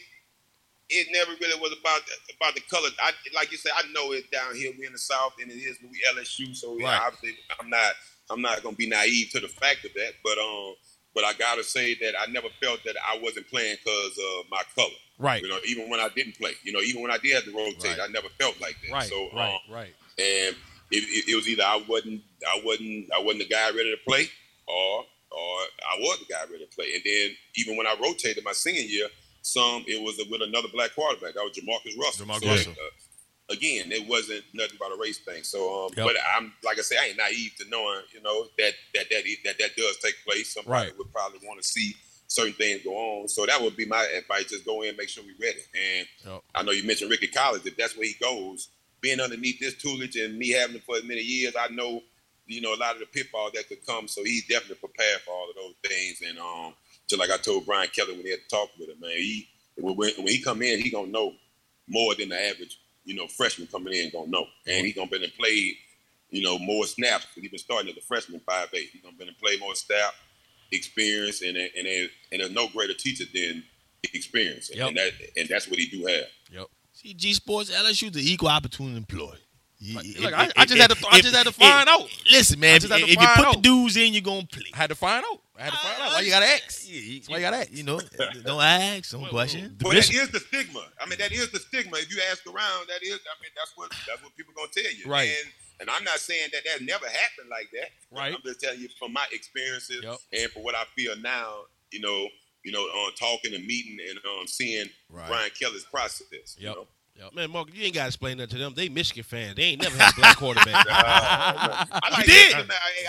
it never really was about the, about the color. I like you said, I know it down here. We in the South, and it is we LSU. So yeah, Right. obviously, I'm not I'm not gonna be naive to the fact of that. But um, but I gotta say that I never felt that I wasn't playing because of my color. Right. You know, even when I didn't play, you know, even when I did have to rotate, Right. I never felt like that. Right. So right. um, right. and it, it, it was either I wasn't I wasn't I wasn't the guy ready to play, or or I was the guy ready to play. And then even when I rotated my senior year, some it was with another black quarterback. That was Jamarcus Russell. Jamarcus So, Russell. uh, again, it wasn't nothing about a race thing. So, um, Yep. but I'm like I say, I ain't naive to knowing you know that that that that that does take place. Somebody Right. would probably want to see certain things go on. So that would be my advice: just go in, make sure we're ready. And Yep. I know you mentioned Ricky Collins. If that's where he goes, being underneath this toolage and me having him for as many years, I know, you know, a lot of the pitfalls that could come. So he's definitely prepared for all of those things. And um, just like I told Brian Kelly when he had to talk with him, man, he when, when he come in, he gonna know more than the average, you know, freshman coming in gonna know, and he gonna been and played, you know, more snaps. He been starting as a freshman five eight. He gonna been and play more snap, experience, and and and, and there's no greater teacher than experience, Yep. and that and that's what he do have. Yep. See, G Sports LSU the equal opportunity employee. You- Like, if- look, I- if- I just had to- I if- just had to if- find out. Listen, man, if, just had to if you find put the dudes in, you're gonna play. I had to find out. I had to find out. Why you got to ask? Yeah, you, why you gotta ask. You know, don't ask, don't Well, question. The Well, bishop- that is the stigma. I mean, that is the stigma. If you ask around, that is. I mean, that's what that's what people gonna tell you. Right. And and I'm not saying that that never happened like that. Right. I'm just telling you from my experiences Yep. and for what I feel now. You know, you know, on talking and meeting and um, seeing Right. Brian Kelly's process. You Yep. Man, Mark, you ain't got to explain that to them. They Michigan fans. They ain't never had a black quarterback. I like did. I,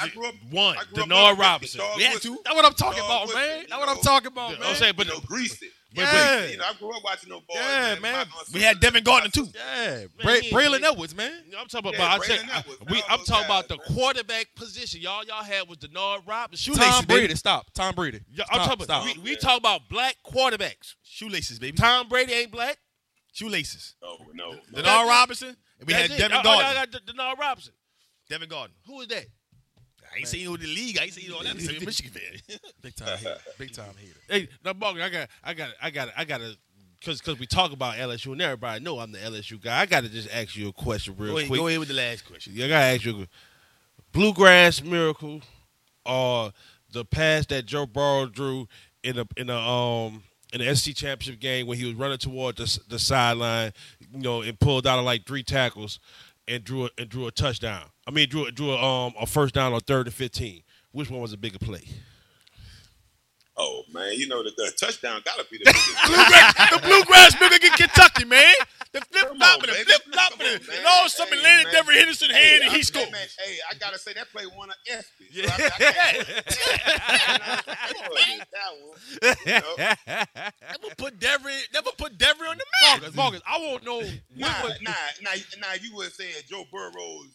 I grew up. One, I grew Denard Robinson. We had Woodson. That's what I'm talking about, man. you That's what I'm talking about, I'm man. saying, but you know, greased it. But- Yeah. You know, I grew up watching those boys. Yeah, man. man. Uh, We had Devin Gardner too. Yeah, Bra- Man, he- Braylon Edwards, man. I'm talking about. Yeah, I said, Brandon Edwards, we, I'm talking about the man. quarterback position. Y'all, y'all had was Denard Robinson. Tom Brady, stop. Tom Brady. Stop, I'm talking about. We, we talk about black quarterbacks. Shoelaces, baby. Tom Brady ain't black. Shoelaces. No, no. no. Denard Robinson. And we That's had it. Devin oh, Gardner. I got Denard Robinson. Devin Gardner. Who is that? I ain't seen you with the league. I ain't seen you all that. I'm a Michigan fan. Big time hater. Big time hater. Hey, now, Morgan, I got, I got, I got, I got to, because because we talk about LSU and everybody know I'm the LSU guy. I got to just ask you a question real Go ahead, quick. go ahead with the last question. Yeah, I gotta ask you, bluegrass miracle, or the pass that Joe Burrow drew in the in the um in the SEC championship game when he was running toward the the sideline, you know, and pulled out of like three tackles and drew a, and drew a touchdown. I mean, drew drew a, um a first down on third and fifteen. Which one was a bigger play? Oh man, you know the, the touchdown gotta be the bluegrass, the bluegrass nigga get Kentucky, man. The flip Come flop on, and the flip flop and, and all of a sudden Hey, landed man. Devin Henderson Hey, hand and I- he scored. Hey, man, hey, I gotta say that play one of ESPY. So I, I can't- that one. You know? Never put Devin, never put Devin on the map. Marcus, Marcus, I won't know. Nah, nah, nah, nah. You would say Joe Burrow's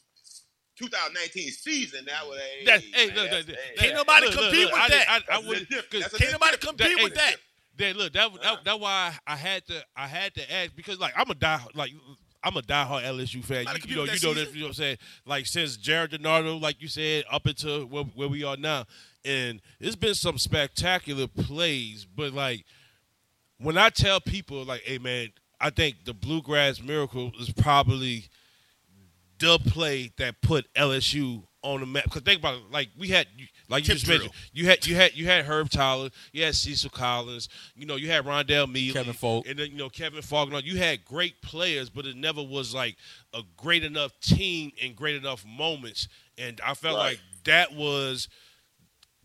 2019 season. That was hey, That- hey, man, look, that's- look, hey, Can't nobody Look, look, compete look, with I that. did- I, I that's a wouldn't. different- cause- Can't nobody compete That- with that. That look, that, that that's why I had to I had to ask because like I'm a die like I'm a diehard LSU fan. You, you know, you know this. You know what I'm saying? Like since Gerry DiNardo, like you said, up until where, where we are now, and it's been some spectacular plays. But like when I tell people, like, hey man, I think the Bluegrass Miracle is probably the play that put LSU on the map. Because think about it, like we had, like you Tip just drill. mentioned, you had you had you had Herb Tyler, you had Cecil Collins, you know, you had Rondell Mealey, Kevin Faulk. and then you know Kevin Faulkner. You had great players, but it never was like a great enough team and great enough moments. And I felt Right. like that was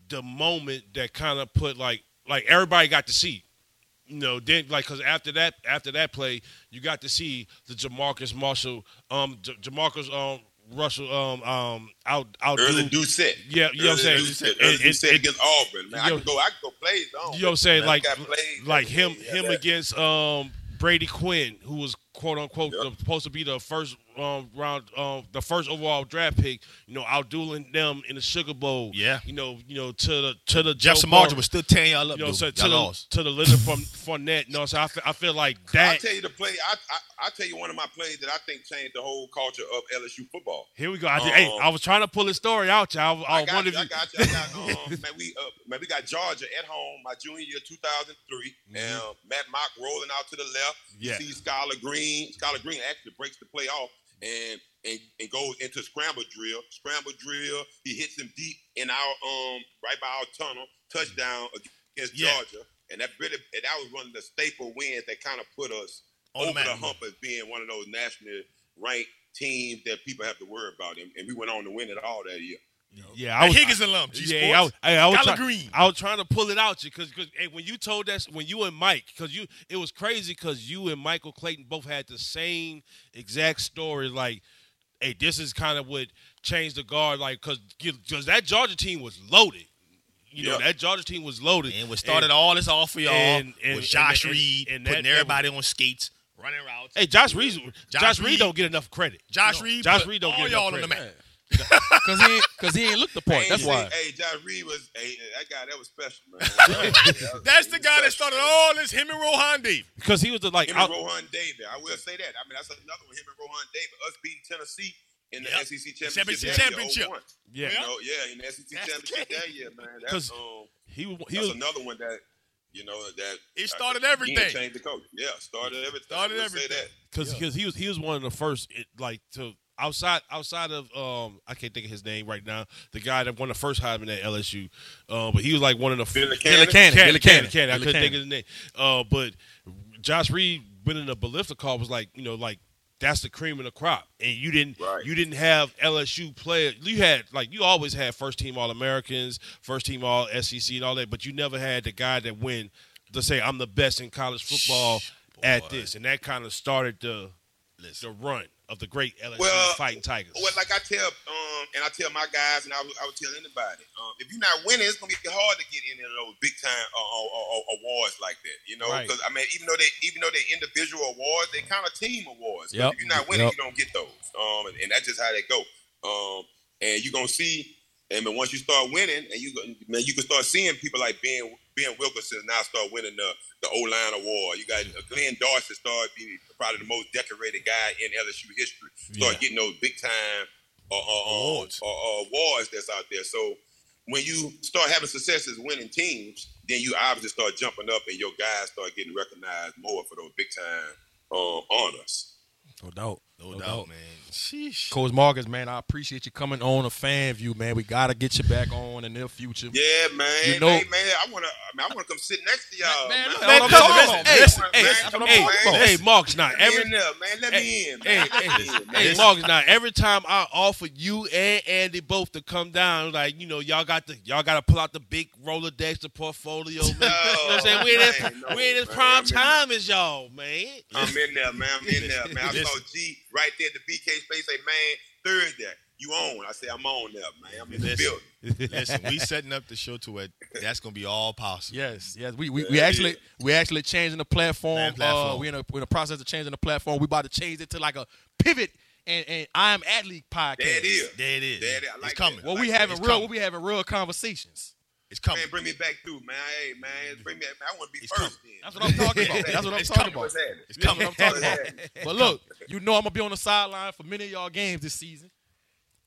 the moment that kind of put like like everybody got to see. You know, then like because after that after that play, you got to see the Jamarcus Marshall, um, J- Jamarcus um Russell um um out out Early Doucet. Yeah, you know what I'm saying? Doucet, Early Doucet against Auburn. Man, I could go. I could go plays on. You know what I'm saying? Like, like him, him against um Brady Quinn, who was quote unquote Yep. the, supposed to be the first um round, um the first overall draft pick. You know, outdueling them in the Sugar Bowl. Yeah. You know, you know to the to the Jeff Samardzija was still tearing y'all up. You know, so to the to the Leonard from Fournette. You know, so I feel, I feel like that. I'll tell you the play. I, I I tell you one of my plays that I think changed the whole culture of LSU football. Here we go. I, did- hey, Um, I was trying to pull his story out, y'all. I, I was got you. I got you. I got um, man. We uh, man, we got Georgia at home my junior year, 2003. And uh, Matt Mauck rolling out to the left. Mm-hmm. Yeah. See Skyler Green. Skyler Green actually breaks the play off and and, and goes into scramble drill. Scramble drill. He hits him deep in our um right by our tunnel. Touchdown against Yeah. Georgia. And that really and that was one of the staple wins that kind of put us On the over the hump as being one of those nationally ranked teams that people have to worry about. And, and we went on to win it all that year. Yeah, I was, Higgins alum. G yeah, I Sports. I, I was try- Green. I was trying to pull it out you because hey, when you told us when you and Mike because you it was crazy because you and Michael Clayton both had the same exact story like hey this is kind of what changed the guard like because because that Georgia team was loaded you know Yeah. that Georgia team was loaded And what started all this off for y'all and- and- was Josh and- and- Reed and putting that- everybody on skates, running routes. hey Josh Reed Josh, Josh Reed Reed- don't get enough credit Josh Reed, Josh Reed don't all get y'all enough on the map. Cause he ain't, cause he ain't looked the part. Hey, That's why. Hey, Josh Reed was hey, that guy. That was special, man. That's the guy that started all this. Him and Rohan Davey. because he was the like Him out- and Rohan Davey. I will say that. I mean, that's another one. Him and Rohan Davey. Us beating Tennessee in the Yep. SEC Championship. championship. that year, 01. yeah You know, yeah, in the SEC That's championship game. that year, man. 'Cause That's um, he was he that's was another one that you know that It started again, everything. Changed the coach. Yeah, started everything. Started I will say everything. that. because he was he was one of the first it, like to outside outside of um I can't think of his name right now. The guy that won the first Heisman at LSU, uh, but he was like one of the Billy Billy Cannon? Cannon. Cannon, Billy Cannon, Cannon. Cannon. I Billy couldn't think of his name. Uh, but Josh Reed winning the Biletnikoff was like, you know, like that's the cream of the crop. And you didn't Right. you didn't have LSU players. You had like you always had first team All Americans, first team All SEC and all that, but you never had the guy that win to say I'm the best in college football at boy. this. And that kind of started the Listen. the run of the great LSU Well, fighting Tigers. Well, like I tell, um, and I tell my guys, and I would, I would tell anybody, um, if you're not winning, it's gonna be hard to get any of those big time uh, uh, uh, awards like that. You know, Right. because I mean, even though they even though they individual awards, they kind of team awards. Yep. If you're not winning, Yep. you don't get those. Um, and, and that's just how they go. Um, and you're gonna see, and then once you start winning, and you man, you can start seeing people like Ben Ben Wilkerson now start winning the the O line award. You got Glenn Dorsey start being probably the most decorated guy in LSU history. Start Yeah. getting those big time uh, uh, uh, Awards. uh, uh, awards that's out there. So when you start having successes winning teams, then you obviously start jumping up, and your guys start getting recognized more for those big time um, honors. No doubt. No, doubt, man. Sheesh. Coach Marcus, man, I appreciate you coming on a fan view, man. We gotta get you back on in the near future. Yeah, man. You know- hey, man, I wanna, I, mean, I wanna come sit next to y'all, Man, man. man, Man, come on. Hey, Listen, hey, man, hey, hey, man. hey, Mark's not Let me every in there, man. Let me in, Hey, man. hey, in, man. hey, Marcus, now every time I offer you and Andy both to come down, like you know, y'all got the y'all got to pull out the big roller Rolodex, the portfolio, man. you know what I'm saying? We in this, no, we in this prime time as y'all, man. I'm in there, man. I'm in there, man. I saw G right there at the BK space. Say, man, Thursday, you on? I say, I'm on there, man. I'm in the Listen. building. Listen, we setting up the show to it. That's gonna be all possible. Yes, yes. We we, we actually we actually changing the platform. Platform. Uh, we in a we're in the process of changing the platform. We about to change it to like a pivot and, and I am athlete podcast. There it is. There it is. There it is. I like it's coming. that. Well, I we like having It's real coming. we having real conversations. It's coming. Man, bring me back through, man. Hey, man, bring me. Man, I want to be It's first. coming. That's what I'm talking about. That's what I'm It's talking coming. about. What's happening? It's coming. I'm talking about. But look, you know I'm gonna be on the sideline for many of y'all games this season.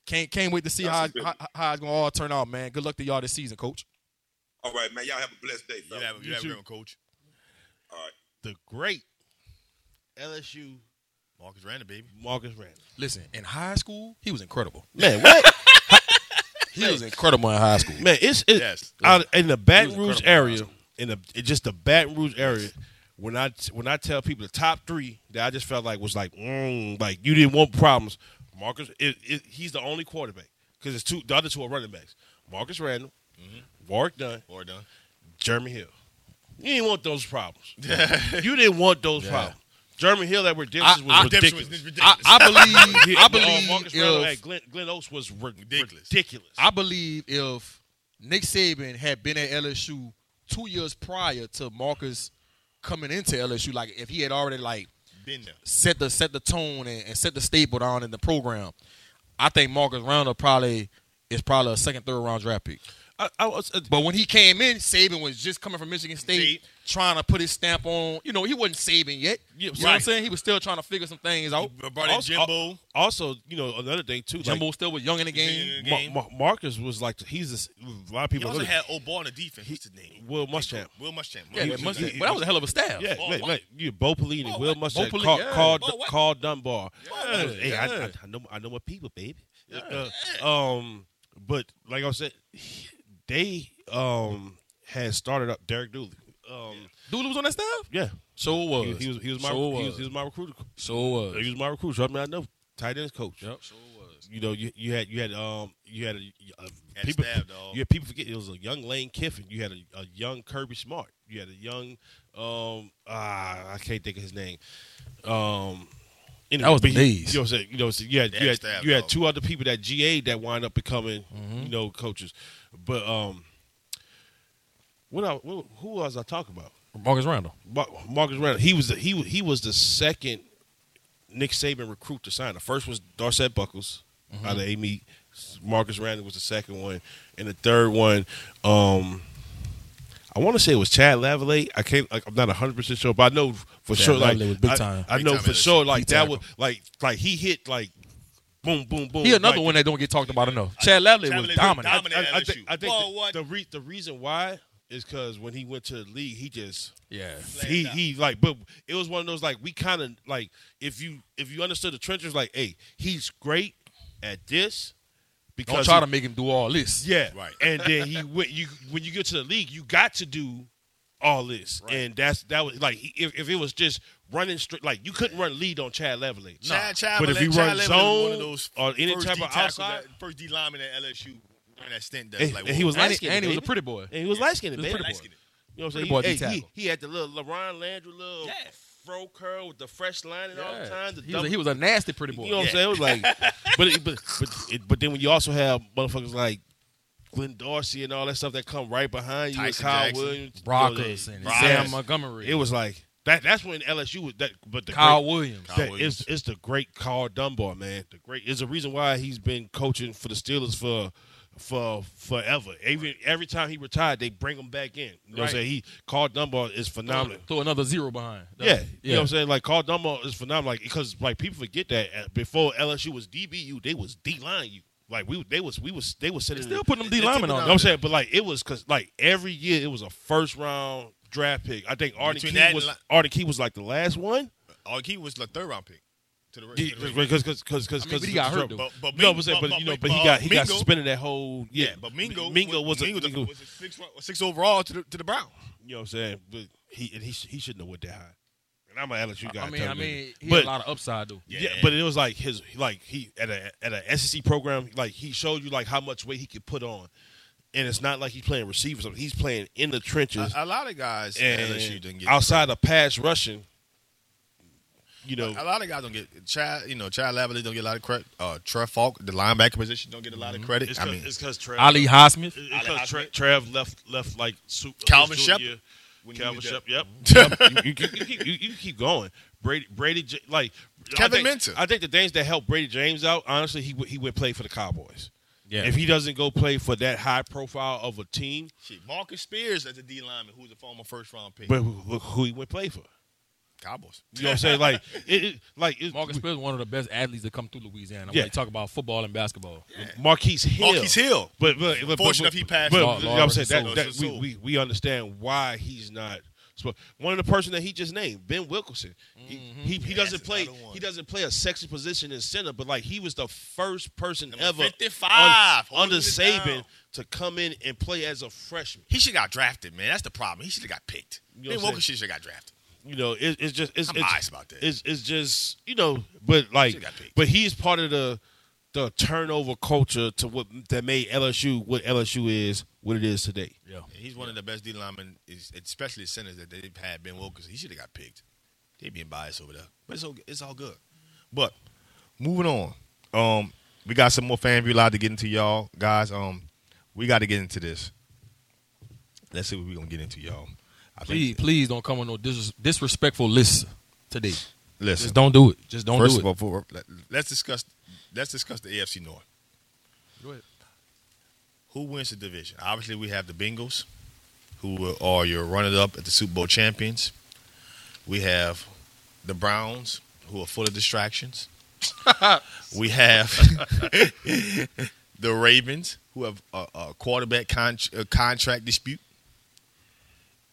Can't can't wait to see how, how how it's gonna all turn out, man. Good luck to y'all this season, coach. All right, man. Y'all have a blessed day, You have, you You have a too. great one, coach. All right. The great LSU Marcus Randall, baby. Marcus Randall. Listen, in high school, he was incredible. Man, what? He was incredible in high school. man, it's it, Yes. out in the Baton Rouge incredible in area, in the it just the Baton Rouge area. When I when I tell people the top three that I just felt like was like mm, like you didn't want problems. Marcus, it, it, he's the only quarterback because it's two. The other two are running backs. Marcus Randall, Warwick Dunn, Or done. Jeremy Hill. You didn't want those problems. you didn't want those problems. Jeremy Hill at Redemptorist I- I- was Redemptorist ridiculous. was I, ridiculous. I believe I Uh, believe Marcus Randall if at Glenn, Glen Oaks was ri- Ridiculous. ridiculous. I believe if Nick Saban had been at LSU two years prior to Marcus coming into LSU, like if he had already like Been there. set the set the tone and, and set the staple down in the program, I think Marcus Randall probably is probably a second, third round draft pick. I, I was, uh, But when he came in, Saban was just coming from Michigan State, See? Trying to put his stamp on. You know, he wasn't saving yet. You know what I'm saying? He was still trying to figure some things out. Brought in Also- Jimbo. also, you know, another thing too. like, Jimbo still was young in the game. Yeah. Ma- game. Ma- Marcus was like he's a, a lot of He people. also look- had old boy on the defense. What's his name? Will Muschamp. Will Muschamp. Yeah, Will but, must, Muschamp. but that was a hell of a staff. Yeah, Oh, man, what? man, you Bo Pelini, Oh, Will what? Muschamp, Bo Pelini, Karl, yeah. Karl. Karl Dunbar. Yeah, hey, I. I, I know, I know my people, baby. Yeah. Uh, um, but like I said, they um had started up Derek Dooley. Um, Dooley was on that staff. yeah, So it was. he, he was he was my So he, was. was, he was my recruiter. So it was. He was my recruiter. So, I mean, I know tight ends coach. Yep. So it was. You know, you, you had you had um you had a, a Had people staff, dog. you had people forget it was a young Lane Kiffin. You had a, a young Kirby Smart. You had a young um ah I can't think of his name. Um anyway, That was but the days. You know what I'm saying? You know, so you had you had had, staff, you had two other people that GA that wind up becoming Mm-hmm. you know coaches. But um what I who was I talking about? Marcus Randall. Mar- Marcus Randall. He was the, he he was the second Nick Saban recruit to sign. The first was Darcet Buckles Mm-hmm. out of Amite. Marcus Randall was the second one, and the third one, um, I want to say it was Chad Lavalais. I can't. Like, I'm not 100 percent sure, but I know for Chad sure. Like was big I- time. I, Big know time for sure. Like that was like like he hit like boom boom boom. He another like, one that don't get talked about enough. Chad Lavalais Chad was dominant. dominant. I, I LSU. think, I think Boy, the, what? the, re- the reason why is because when he went to the league, he just Yeah. he he like but it was one of those like we kind of like if you if you understood the trenches like hey he's great at this because Don't try he- to make him do all this. yeah. Right. and then he went you when you get to the league you got to do all this. And that's that was like if, if it was just running straight like you couldn't run lead on Chad Lavalais Chad, Chad, but if you Chad run Lavalais was zone one of those or any type D of tackles outside that- first D lineman at LSU during that stint. That's and, like, and he was And, light skinned and he was a pretty boy. and he was light skinned He was baby pretty boy. You know what I'm saying? boy He, hey, he, he had the little LaRon Landry little Yeah. fro curl with the fresh lining all the time. The He was, a, he was a nasty pretty boy. you know what I'm saying? It was like, but it, but but it, but then when you also have motherfuckers like Glenn Dorsey and all that stuff that come right behind you, Tyson Kyle Jackson. Williams, you know, Brockers and Brockers. Sam Montgomery. It was like that. That's when LSU was that. But the Kyle great, Williams. Kyle Williams. is it's the great Karl Dunbar, man. The great is the reason why he's been coaching for the Steelers for for forever. Even every time he retired, they bring him back in. You know what I'm saying? He Karl Dunbar is phenomenal. Throw another zero behind. Yeah, you know what I'm saying. Like Karl Dunbar is phenomenal. Like because like people forget that before LSU was DBU, they was D line you. Like we, they was we was they was sitting. Still putting them D They linemen on. You know what I'm saying, but like it was because like every year it was a first round draft pick. I think Arden Between Key was li- Arden Key was like the last one. All he was the third round pick to the, to the Ravens. Because because because I mean, but he got hurt, though. But, but, No, Ming- but, but, but- you know, but- but he got he got Mingo- suspended that whole yeah. Yeah, but Mingo, Mingo was a, Mingo, Mingo, was a six, six overall to the to the Browns. you know what I'm saying, but he and he he shouldn't have went that high. And I'm an LSU guy. I mean, I you. mean, he but had a lot of upside though. yeah. but it was like his like he at a at a SEC program like he showed you like how much weight he could put on, and it's not like he's playing receivers. He's playing in the trenches. A, a lot of guys at and LSU didn't get outside of pass rushing, you know, A lot of guys don't get Chad. You know, Chad Lavalais don't get a lot of credit. Uh, Trev Faulk, the linebacker position, don't get a lot of credit. it's I mean, it's because Trev, Ali Highsmith. it's Ali 'cause Tre- Trev left left like su- Calvin his Shep- junior year. when he Calvin was Shep, yep. yep. You, you, you, keep, you, you keep going. Bradie, Bradie, like Kevin I think, Minter. I think the things that helped Bradie James out, honestly, he would- he would play for the Cowboys. Yeah. If he doesn't go play for that high profile of a team, shit, Marcus Spears as a D lineman, who's a former first round pick. but who, who he would play for. Cowboys. You know what I'm saying? Like it, it like it, Marcus Spears is one of the best athletes to come through Louisiana. Yeah. When talk about football and basketball. Marquise Hill. Marquise Hill. But but, but Fortunate but, if he passed But, Law- you know what I'm saying Law that, that we, we we understand why he's not. So one of the person that he just named, Ben Wilkerson, he mm-hmm. he, he doesn't play he doesn't play a sexy position in center, but like he was the first person Number ever 55, un- holding under it Saban down. to come in and play as a freshman. He should have got drafted, man. That's the problem. He should have got picked. You know Ben what I'm Wilkerson should have got drafted. You know, it, it's just it's I'm it's, biased about that. It's it's just you know, but like, Should've got picked. but he's part of the the turnover culture to what that made LSU what LSU is what it is today. Yeah. Yeah, he's one of the best D linemen, is- especially centers that they've had. Ben Wilkerson, he should have got picked. They being biased over there, but it's all, it's all good. But moving on, um, we got some more fan view live to get into, y'all guys. Um, we got to get into this. Let's see what we're gonna get into, y'all. I Please, think. please don't come on no dis- disrespectful lists today. Listen, Just don't do it. Just don't first do of it. all, let, let's discuss. Let's discuss the AFC North. Go ahead. Who wins the division? Obviously, we have the Bengals, who are your runner-up at the Super Bowl champions. We have the Browns, who are full of distractions. we have the Ravens, who have a, a quarterback con- a contract dispute,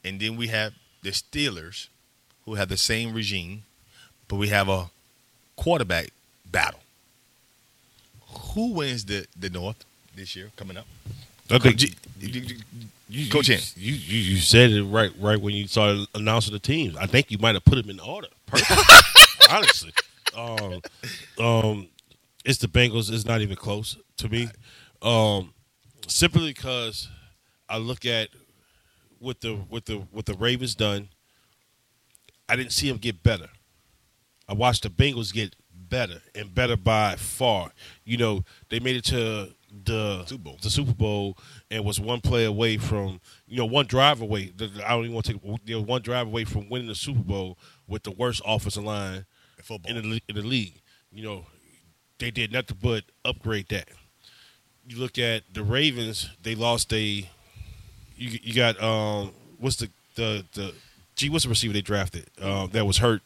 and then we have the Steelers, who have the same regime, but we have a quarterback battle. Who wins the the North this year coming up? I think Coach, you, you, in. you, you you said it right right when you started announcing the teams. I think you might have put them in order. Honestly, um, um, it's the Bengals. It's not even close to me. Um, simply because I look at what the what the what the Ravens done. I didn't see them get better. I watched the Bengals get better and better by far. You know, they made it to the Super Bowl. the Super Bowl and was one play away from, you know, one drive away. I don't even want to take you know, one drive away from winning the Super Bowl with the worst offensive line football. in the in the league. You know, they did nothing but upgrade that. You look at the Ravens; they lost a. You you got um what's the the the gee what's the receiver they drafted um that was hurt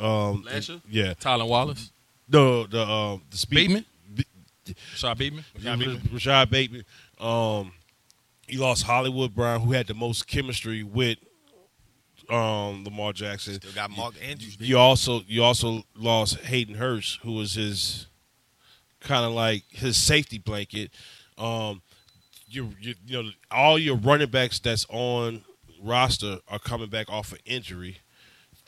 um Last year? yeah Tylan Wallace, no the um the speed Bateman? B- Rashod Bateman. Rashod Bateman. Rashod Bateman. Um, you lost Hollywood Brown, who had the most chemistry with um, Lamar Jackson. Still got Mark Andrews. You also you also lost Hayden Hurst, who was his kind of like his safety blanket. Um, you, you you know all your running backs that's on roster are coming back off of injury.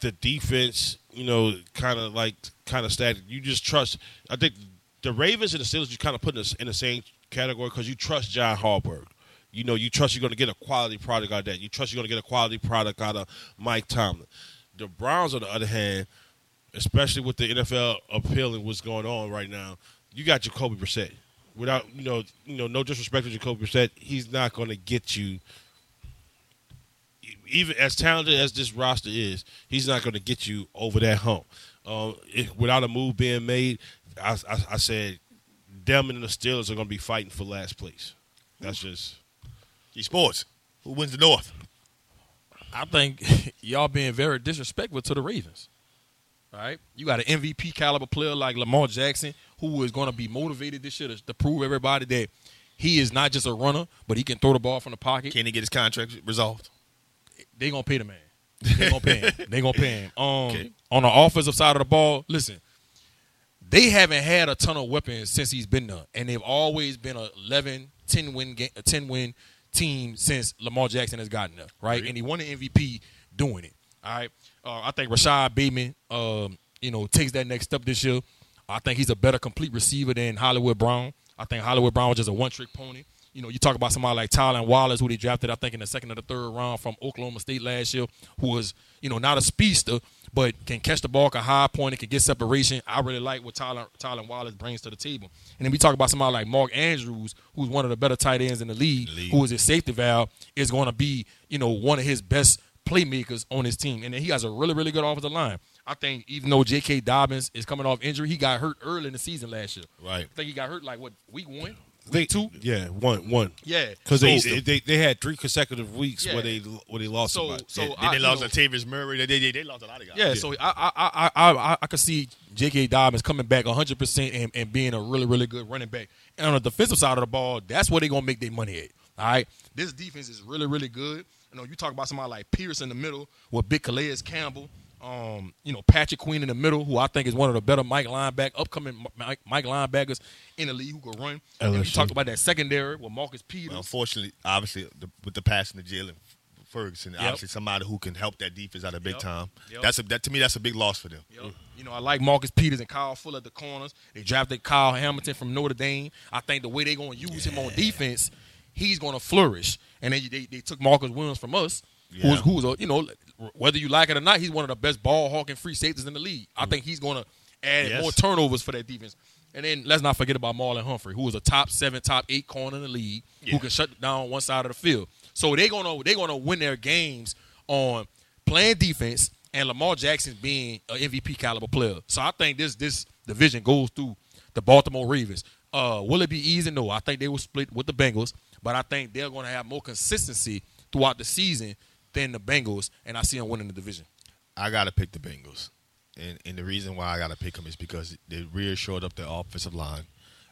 The defense, you know, kind of like kind of static. You just trust. I think the Ravens and the Steelers you kind of put in the, in the same category because you trust John Harbaugh. You know, you trust you're going to get a quality product out of that. You trust you're going to get a quality product out of Mike Tomlin. The Browns, on the other hand, especially with the NFL appealing what's going on right now, you got Jacoby Brissett. Without you know, you know, no disrespect to Jacoby Brissett, he's not going to get you. Even as talented as this roster is, he's not going to get you over that hump. Um, if, without a move being made, I, I, I said them and the Steelers are going to be fighting for last place. That's just G Sports. Who wins the North? I think y'all being very disrespectful to the Ravens. All right, you got an MVP caliber player like Lamar Jackson, who is going to be motivated this year to, to prove everybody that he is not just a runner, but he can throw the ball from the pocket. Can he get his contract resolved? They're gonna pay the man. They gonna pay him. They gonna pay him. Um, Okay. on the offensive side of the ball, listen, they haven't had a ton of weapons since he's been there, and they've always been a 11, 10 win game, a 10 win team since Lamar Jackson has gotten there, right? And he won the MVP doing it. All right, uh, I think Rashod Bateman, um, you know, takes that next step this year. I think he's a better complete receiver than Hollywood Brown. I think Hollywood Brown was just a one trick pony. You know, you talk about somebody like Tylan Wallace, who they drafted, I think, in the second or the third round from Oklahoma State last year, who was, you know, not a speedster, but can catch the ball, can high point, it can get separation. I really like what Tylan, Tylan Wallace brings to the table. And then we talk about somebody like Mark Andrews, who's one of the better tight ends in the league, who is his safety valve, is going to be, you know, one of his best playmakers on his team. And then he has a really, really good offensive line. I think even though J.K. Dobbins is coming off injury, he got hurt early in the season last year. Right. I think he got hurt like what week one, they, week two. Yeah, one one. Yeah, Because they, So- they they had three consecutive weeks Yeah. where they where they lost So, somebody. so then I, they lost know, Latavius Murray. They, they, they lost a lot of guys. Yeah, so I I, I I I I could see J.K. Dobbins coming back 100 percent and, and being a really really good running back. And on the defensive side of the ball, that's where they're gonna make their money at. All right, this defense is really really good. You know, you talk about somebody like Pierce in the middle with Big Calais Campbell. Um, you know, Patrick Queen in the middle, who I think is one of the better Mike lineback, upcoming Mike, Mike linebackers in the league who can run. And you LSU. talk about that secondary with Marcus Peters. Well, unfortunately, obviously, the, with the passing of Jaylon Ferguson, obviously somebody who can help that defense out of big Yep. time. Yep. That's a that to me that's a big loss for them. Yep. You know, I like Marcus Peters and Kyle Fuller at the corners. They drafted Kyle Hamilton from Notre Dame. I think the way they're going to use him on defense, he's going to flourish. And then they, they took Marcus Williams from us, who's, Yeah. who's a, you know, whether you like it or not, he's one of the best ball hawking free safeties in the league. I think he's going to add Yes. more turnovers for that defense. And then let's not forget about Marlon Humphrey, who was a top seven, top eight corner in the league, who can shut down one side of the field. So they're gonna they're gonna win their games on playing defense and Lamar Jackson being an MVP caliber player. So I think this this division goes through the Baltimore Ravens. Uh, will it be easy? No, I think they will split with the Bengals, but I think they're going to have more consistency throughout the season than the Bengals, and I see them winning the division. I gotta pick the Bengals, and and the reason why I gotta pick them is because they really shored up their offensive line.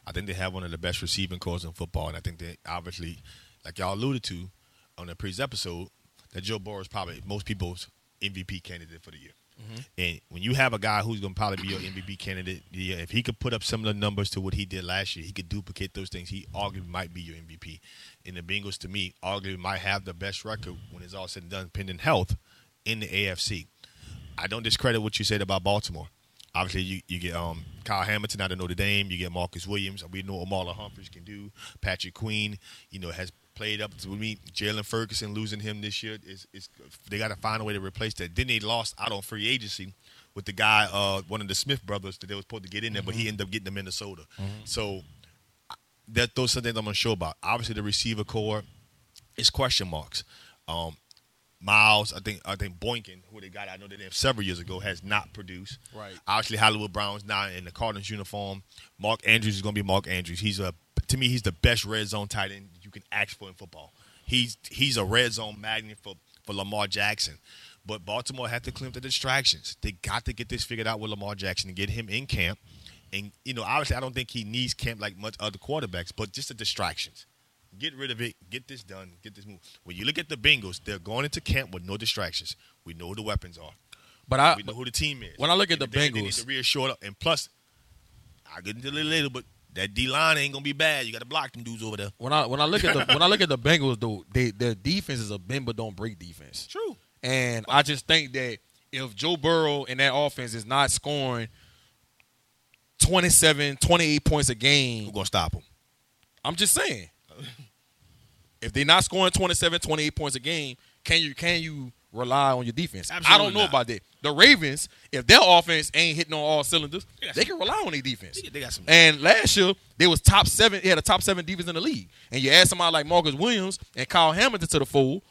I think they have one of the best receiving corps in football, and I think they obviously, like y'all alluded to on the previous episode, that Joe Burrow is probably most people's MVP candidate for the year. And when you have a guy who's going to probably be your MVP candidate, yeah, if he could put up similar numbers to what he did last year, he could duplicate those things. He arguably might be your MVP. And the Bengals, to me, arguably might have the best record when it's all said and done, pending health, in the AFC. I don't discredit what you said about Baltimore. Obviously, you, you get um, Kyle Hamilton out of Notre Dame. You get Marcus Williams. We know what Marlon Humphreys can do. Patrick Queen, you know, has played up to me. Jaylon Ferguson losing him this year is, is they got to find a way to replace that. Then they lost out on free agency with the guy, uh, one of the Smith brothers that they were supposed to get in there, but he ended up getting to Minnesota. So that those are things I'm unsure about. Obviously, the receiver core is question marks. Um, Miles, I think I think Boynton, who they got, I know they did several years ago, has not produced. Right. Obviously, Hollywood Brown's now in the Cardinals uniform. Mark Andrews is going to be Mark Andrews. He's a to me, he's the best red zone tight end can ask for in football. He's he's a red zone magnet for for Lamar Jackson. But Baltimore had to clean up the distractions. They got to get this figured out with Lamar Jackson and get him in camp. And you know, obviously, I don't think he needs camp like much other quarterbacks, but just the distractions Get rid of it. Get this done. Get this move. When you look at the Bengals, they're going into camp with no distractions. We know who the weapons are. But I We know who the team is. when I look at the Bengals, they need to reassure them. And plus, I'll get into it a little later, but that D line ain't gonna be bad. You got to block them dudes over there. when I when I look at the when I look at the Bengals though, they their defense is a bend but don't break defense. True. And I just think that if Joe Burrow and that offense is not scoring 27, 28 points a game, Who gonna stop them? I'm just saying. If they're not scoring 27, 28 points a game, can you can you rely on your defense? I don't know not. about that. The Ravens, if their offense ain't hitting on all cylinders, got they can rely on their defense. They got some. And last year, they was top seven. They had a top seven defense in the league. And you add somebody like Marcus Williams and Kyle Hamilton to the fold,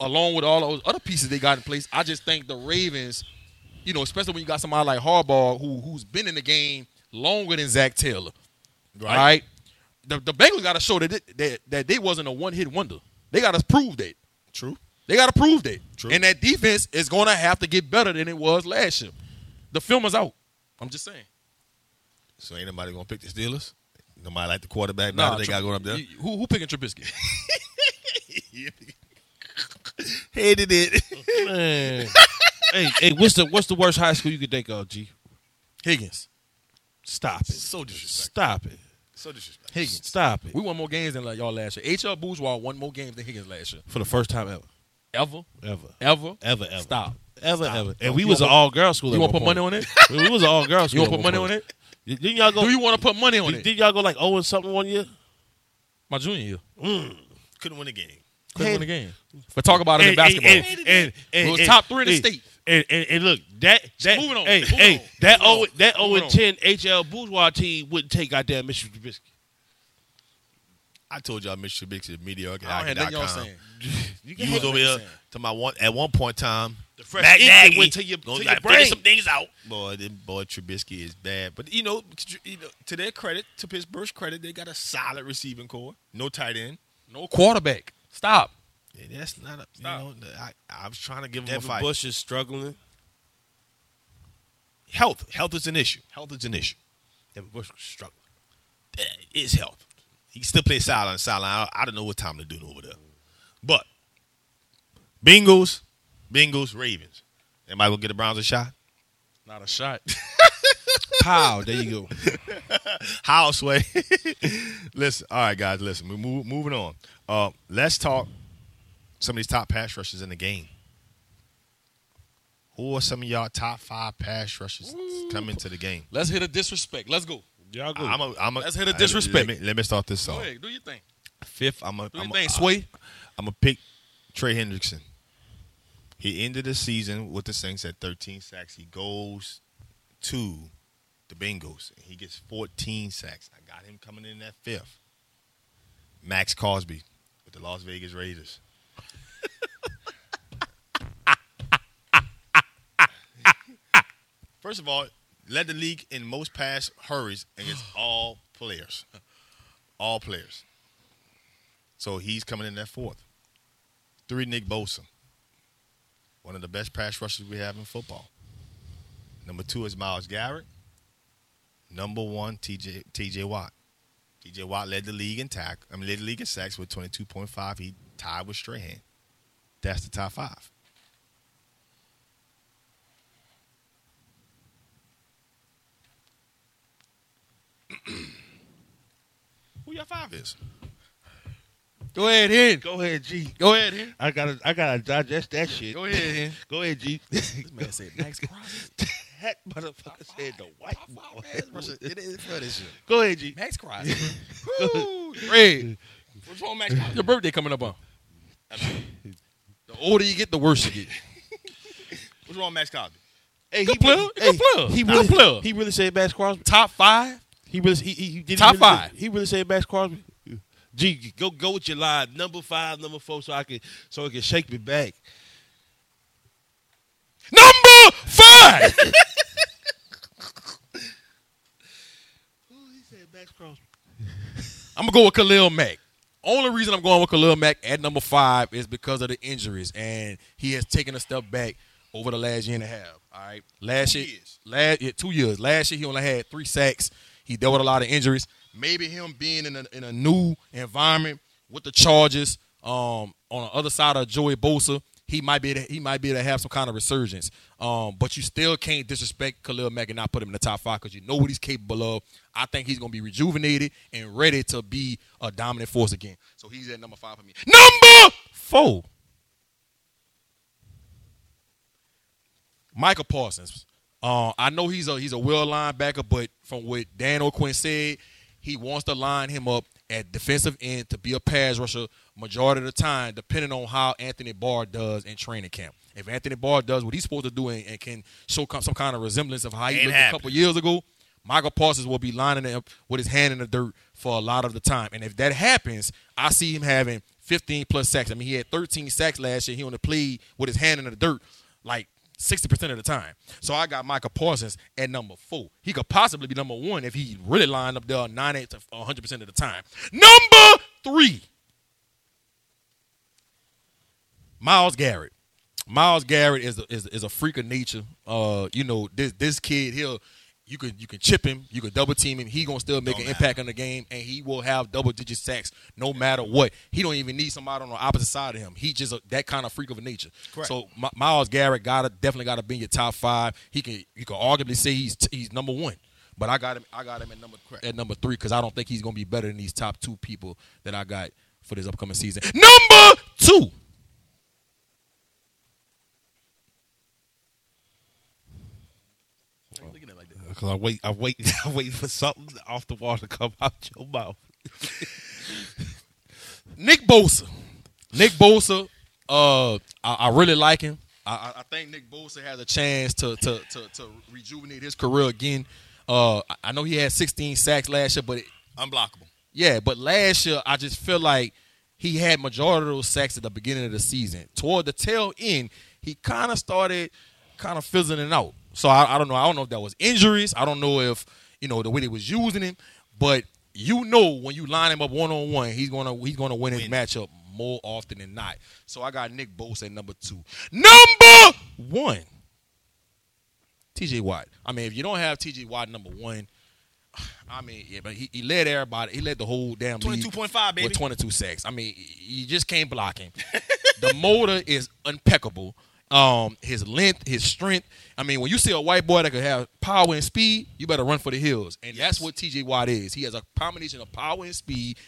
along with all those other pieces they got in place. I just think the Ravens, you know, especially when you got somebody like Harbaugh who who's been in the game longer than Zac Taylor. right? The the Bengals got to show that, it, that that they wasn't a one hit wonder. They got to prove that. True. They got to prove that. True. And that defense is going to have to get better than it was last year. The film is out. I'm just saying. So ain't nobody gonna pick the Steelers. Nobody like the quarterback. Now they Tr- got going up there. you- Who who picking Trubisky? Hated it. Man. hey, hey, what's the what's the worst high school you could think of, G? Higgins. Stop it. so disrespectful. Stop it. So disrespectful. Higgins. Stop it. We won more games than like y'all last year. H.L. Bourgeois won more games than Higgins last year. For the first time ever. Ever, Ever. ever, Ever, ever. Stop. Ever, Stop. ever. And we want was an all girl school. You want to put money on it? We was an all girl school. You want to put money on it? Didn't y'all go? Do you want to put money on did, it? did y'all go like oh and something one year? My junior year. Mm. Couldn't win a game. Couldn't win the game. But talk about it in basketball. And, and, and, and- top three in the state. And, and, and look, that that Moving on, hey moving hey on, that moving oh on, that oh moving and ten HL bourgeois team wouldn't take goddamn Mr. Trubisky. I told y'all Mr. Trubisky is mediocre. I don't have nothing y'all saying. You was over here to my one at one point in time. The fresh Matt ink Nagy went to your- gonna to your figure brain. some things out. Boy, then boy Trubisky is bad. But you know, you know, to their credit, to Pittsburgh's credit, they got a solid receiving core. No tight end. No quarterback. Stop. Yeah, that's not a. You Stop. know, I, I was trying to give them a Devin fight. Bush is struggling. Health, health is an issue. Health is an issue. Devin Bush is struggling. Is health. He can still play sideline, sideline. I, I don't know what time to do over there. But Bengals, Bengals, Ravens. Anybody gonna get the Browns a shot? Not a shot. Pow, there you go. Houseway. listen, all right, guys. Listen, we move, moving on. Uh, let's talk some of these top pass rushers in the game. Who are some of y'all top five pass rushers coming to the game? Let's hit a disrespect. Let's go. Y'all go. I'm a, I'm a, Let's hit a disrespect. Let me, let me start this Go off. ahead. Do your thing. Fifth, I'm a, Do your I'm a, thing, Sway. I'm gonna pick Trey Hendrickson. He ended the season with the Saints at 13 sacks. He goes to the Bengals and he gets 14 sacks. I got him coming in at fifth. Max Crosby with the Las Vegas Raiders. First of all, led the league in most pass hurries against all players. All players. So he's coming in at fourth. Three, Nick Bosa. One of the best pass rushers we have in football. Number two is Myles Garrett. Number one, TJ TJ Watt. TJ Watt led the league in tack. I mean led the league in sacks with twenty two point five. He tied with Strahan. That's the top five. Who your five is? Go ahead, Hen. Go ahead, G. Go ahead, Hen. I gotta I gotta digest that shit. Go ahead, Hen. Go ahead, G. This man said Max Crosby. that motherfucker said the white boy. It is for this shit. Go ahead, G. Max Crosby. Woo. Red. What's wrong, Max? Your birthday coming up on. The older you get, the worse you get. What's wrong, Max Crosby? Hey, Good he player. really- Good hey, player. He Good player. he really said Max Crosby. Top five. He really, he, he, he did he Top really five. He really said Max Crosby. G, go go with your line, number five, number four, so I can so it can shake me back. Number five. he said Max Crosby. I'm gonna go with Khalil Mack. Only reason I'm going with Khalil Mack at number five is because of the injuries, and he has taken a step back over the last year and a half. All right, last Two year, years. last yeah, two years. Last year he only had three sacks. He dealt with a lot of injuries. Maybe him being in a, in a new environment with the Chargers. Um, on the other side of Joey Bosa, he might be to, he might be able to have some kind of resurgence. Um, but you still can't disrespect Khalil Mack and not put him in the top five because you know what he's capable of. I think he's gonna be rejuvenated and ready to be a dominant force again. So he's at number five for me. Number four. Michael Parsons. Uh, I know he's a he's a well linebacker, but from what Dan O'Quinn said, he wants to line him up at defensive end to be a pass rusher majority of the time, depending on how Anthony Barr does in training camp. If Anthony Barr does what he's supposed to do and, and can show some kind of resemblance of how he Ain't looked a couple years ago, Michael Parsons will be lining up with his hand in the dirt for a lot of the time. And if that happens, I see him having 15 plus sacks. I mean, he had 13 sacks last year. He only played with his hand in the dirt like 60% of the time. So I got Michael Parsons at number four. He could possibly be number one if he really lined up there 90 to 100% of the time. Number three, Myles Garrett. Myles Garrett is a, is, is a freak of nature. Uh, you know this this kid he'll you can you can chip him, you can double team him. He gonna still make Don't an matter. impact on the game, and he will have double digit sacks no matter what. He don't even need somebody on the opposite side of him. He just a, that kind of freak of a nature. Correct. So Mi- Myles Garrett gotta definitely gotta be in your top five. He can you can arguably say he's he's number one. But I got him. I got him at number at number three because I don't think he's gonna be better than these top two people that I got for this upcoming season. Number two, Because I wait, I wait, I wait for something off the wall to come out your mouth. Nick Bosa. Nick Bosa. Uh, I, I really like him. I, I- think Nick Bosa has a chance to to to, to rejuvenate his career again. Uh, I- I know he had 16 sacks last year, but it, Unblockable. yeah, but last year I just feel like he had majority of those sacks at the beginning of the season. Toward the tail end, he kind of started kind of fizzling out. So I, I don't know. I don't know if that was injuries. I don't know if you know the way they was using him. But you know when you line him up one on one, he's gonna he's gonna win his Win. matchup more often than not. So I got Nick Bosa at number two. Number one, T.J. Watt. I mean, if you don't have T.J. Watt number one, I mean, yeah, but he, he led everybody. He led the whole damn league 22.5, baby. with 22 sacks. I mean, you just can't block him. the motor is impeccable. Um, his length, his strength. I mean, when you see a white boy that could have power and speed, you better run for the hills. And that's what T.J. Watt is. He has a combination of power and speed.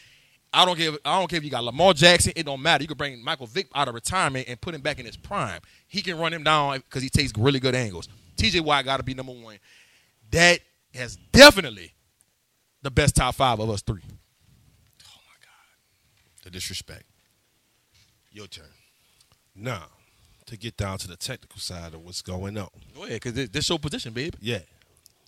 I don't care. I don't care if you got Lamar Jackson. It don't matter. You can bring Michael Vick out of retirement and put him back in his prime. He can run him down because he takes really good angles. T.J. Watt got to be number one. That has definitely the best top five of us three. Oh my God, The disrespect. Your turn. Now, to get down to the technical side of what's going on. Go ahead, because this your position, babe. Yeah,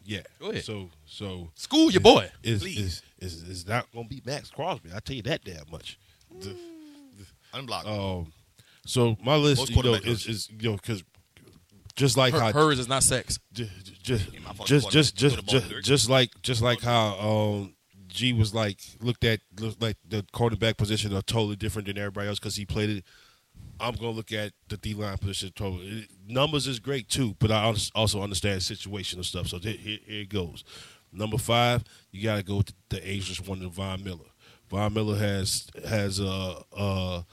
yeah. Go ahead. So, so School your boy. is Please. is is, is not going to be Max Crosby. I tell you that damn much. The- Unblockable. um, so my list, Most you know, is, is you know because just like Her, how hers is not sex. just just just just just the just, just like just like how um G was like looked at looked like the quarterback position are totally different than everybody else because he played it. I'm gonna look at the D line position. Numbers is great too, but I also understand situational stuff. So here, here it goes. Number five, you got to go with the ageless one, Von Miller. Von Miller has has a a,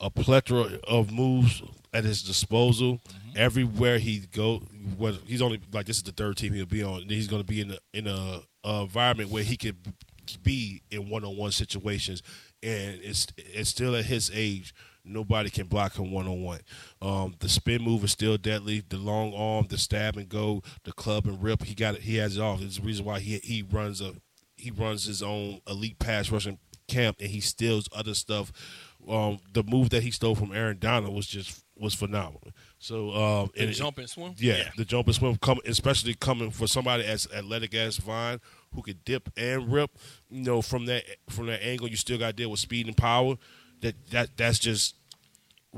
a plethora of moves at his disposal. Mm-hmm. Everywhere he go, what he's only like this is the third team he'll be on. And he's going to be in a in a, a environment where he could be in one on one situations, and it's it's still at his age. Nobody can block him one on one. Um, the spin move is still deadly. The long arm, the stab and go, the club and rip. He got it. He has it all. It's the reason why he he runs a he runs his own elite pass rushing camp and he steals other stuff. Um, the move that he stole from Aaron Donald was just was phenomenal. So um, The and jump and swim. yeah, Yeah. the jump and swim, come, especially coming for somebody as athletic as Vine, who could dip and rip. You know, from that from that angle, you still got to deal with speed and power. That that that's just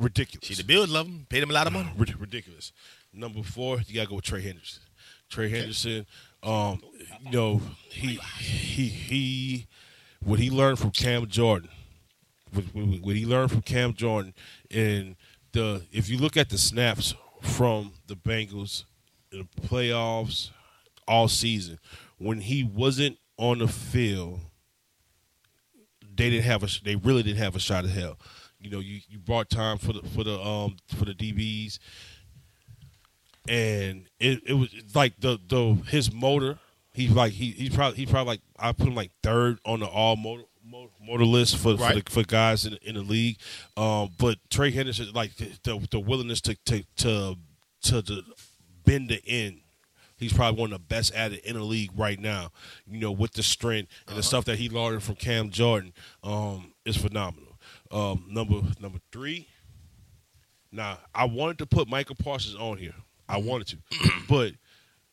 ridiculous. See, the Bills love him. Paid him a lot of money. Rid- ridiculous. Number four, you gotta go with Trey Henderson. Trey Henderson, um, you know, he he he, what he learned from Cam Jordan, what, what what he learned from Cam Jordan, and the if you look at the snaps from the Bengals in the playoffs all season, when he wasn't on the field, they didn't have a they really didn't have a shot at hell. You know, you, you brought time for the for the um for the DBs, and it, it was like the the his motor. He's like he he's probably he probably like I put him like third on the all motor motor, motor list for for, the, for guys in in the league. Um, but Trey Henderson like the the, the willingness to to to to the bend the end. He's probably one of the best at it in the league right now. You know, with the strength and the stuff that he learned from Cam Jordan, um, is phenomenal. Um, number number three. Now, I wanted to put Michael Parsons on here. I wanted to, but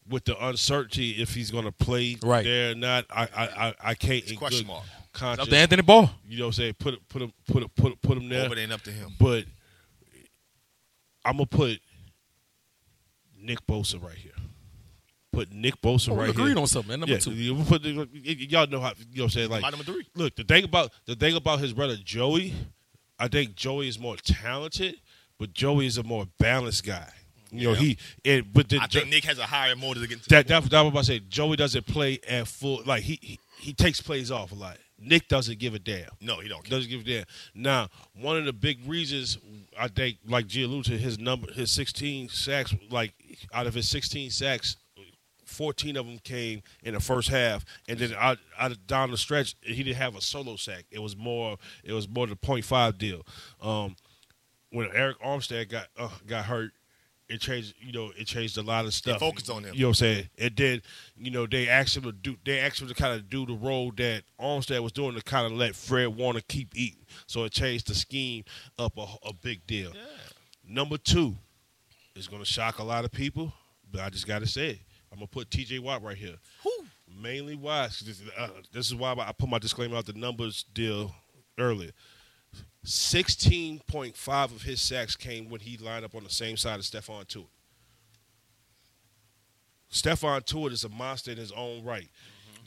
with the uncertainty if he's going to play Right. there or not, I I I, I can't. It's question mark. Conscience, Up to Anthony Ball. you know, what I'm saying put put him put it- put it- put him there. There ain't up to him. But I'm gonna put Nick Bosa right here. Put Nick Bosa Oh, right agreed here. on something, man. Number yeah, two. you put, y'all know how you know what I'm saying like My number three. Look, the thing about the thing about his brother Joey, I think Joey is more talented, but Joey is a more balanced guy. You know, he it but the, I think Nick has a higher motive to get to that, that, that was about to say. Joey doesn't play at full. Like he, he he takes plays off a lot. Nick doesn't give a damn. No, he don't care. Doesn't give a damn. Now, one of the big reasons I think, like G alluded to, his number, his 16 sacks, like out of his 16 sacks, 14 of them came in the first half, and then out, out down the stretch, he didn't have a solo sack. It was more, it was more the point five deal. Um, when Arik Armstead got uh, got hurt, it changed. You know, it changed a lot of stuff. focused on him. You know what I'm saying? It did. You know, they asked him to do. They asked him to kind of do the role that Armstead was doing to kind of let Fred Warner keep eating. So it changed the scheme up a, a big deal. Number two is going to shock a lot of people, but I just got to say it. I'm gonna put T.J. Watt right here. Mainly why? 'cause This, uh, this is why I put my disclaimer out the numbers deal earlier. 16.5 of his sacks came when he lined up on the same side as Stephon Tuitt. Stephon Tuitt is a monster in his own right.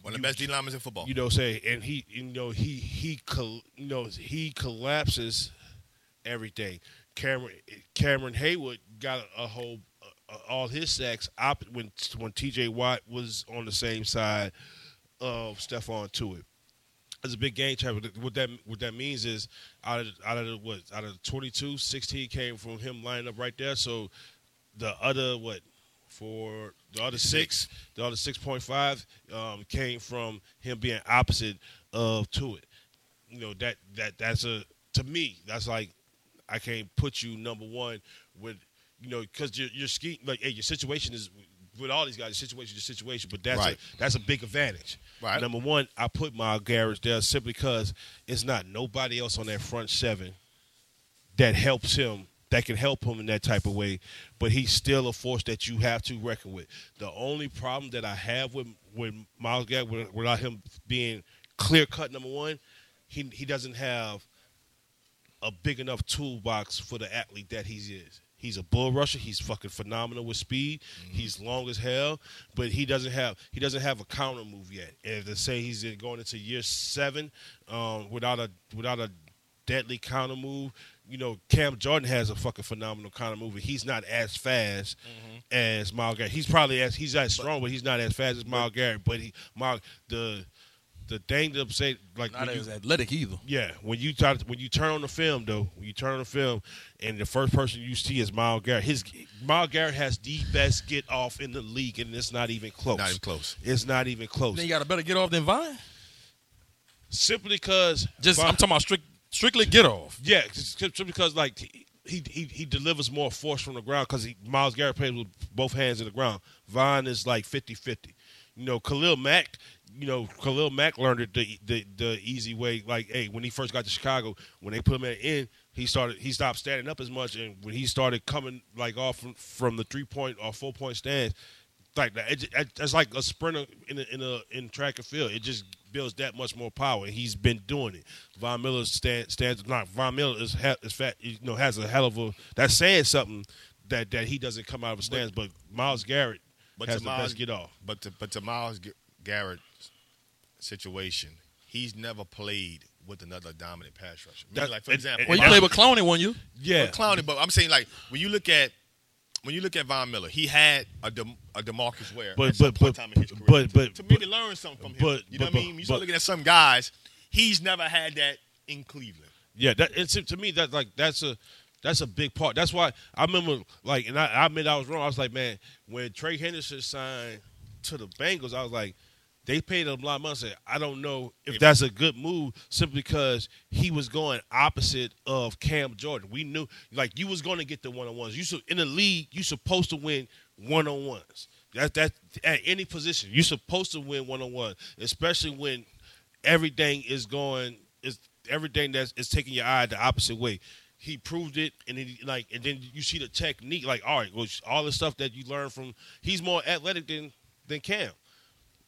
One of the best D linemen in football. You know, say, and he, you know, he he, col- you know, he collapses everything. Cameron Cameron Haywood got a, a whole all his sacks op- when when T.J. Watt was on the same side of Stephon Tuitt. It's a big game changer. What that what that means is out of out of the, what out of the 22, 16 came from him lining up right there. So the other what for the other six, the other six point five um, came from him being opposite of Tuitt. You know that that that's a to me that's like I can't put you number one with you know because your your ski like hey your situation is with all these guys your situation is your situation but that's Right. a that's a big advantage. Right. Number one, I put Myles Garrett there simply because it's not nobody else on that front seven that helps him that can help him in that type of way, but he's still a force that you have to reckon with. The only problem that I have with with Myles Garrett without him being clear cut number one, he he doesn't have a big enough toolbox for the athlete that he is. He's a bull rusher. He's fucking phenomenal with speed. He's long as hell, but he doesn't have he doesn't have a counter move yet. And to say he's in- going into year seven um, without a without a deadly counter move, you know, Cam Jordan has a fucking phenomenal counter move. and He's not as fast as Myles Garrett. He's probably as he's as strong, but he's not as fast as Myles Garrett. But he Myles the the thing to say like Not when you- as athletic either. yeah, when you try when you turn on the film though, when you turn on the film, and the first person you see is Myles Garrett. His Myles Garrett has the best get off in the league, and it's not even close. Not even close. It's not even close. Then you got a better get off than Vine. Simply because Just I'm talking about strict, strictly get off. Yeah, just simply because like he he he delivers more force from the ground because Myles Garrett plays with both hands in the ground. Von is like 50-50. You know, Khalil Mack. You know, Khalil Mack learned it the, the the easy way. Like, hey, when he first got to Chicago, when they put him at in, he started he stopped standing up as much, and when he started coming like off from, from the three point or four point stands, like that, it, it, it's like a sprinter in a, in a in track and field. It just builds that much more power. And he's been doing it. Von Miller stand, stands not. Von Miller is is fat. You know, has a hell of a. That's saying something that that he doesn't come out of the stands. But, Myles Garrett But has to the Myles, best get off. But to, but to Myles G- Garrett's situation, he's never played with another dominant pass rusher. Meaning, That- like for example, and- Well, you and played with Clowney one you? Yeah, Well, Clowney, but I'm saying like when you look at when you look at Von Miller, he had a, De, a Demarcus Ware But- at some but- point but- time in his career. but- but- to maybe learn something from him. but- you know but- what I mean? You start but- looking at some guys, He's never had that in Cleveland. Yeah, that it's to me that like that's a that's a big part. That's why I remember like, and I, I admit I was wrong. I was like, man, when Trey Henderson signed to the Bengals, I was like, they paid him a lot of money. I said, I don't know if that's a good move simply because he was going opposite of Cam Jordan. We knew like you was going to get the one on ones. You should in the league, you supposed to win one on ones. That that at any position, you're supposed to win one on one, especially when everything is going is everything that's is taking your eye the opposite way. He proved it, and then like, and then you see the technique. Like, all right, well, all the stuff that you learn from. He's more athletic than than Cam,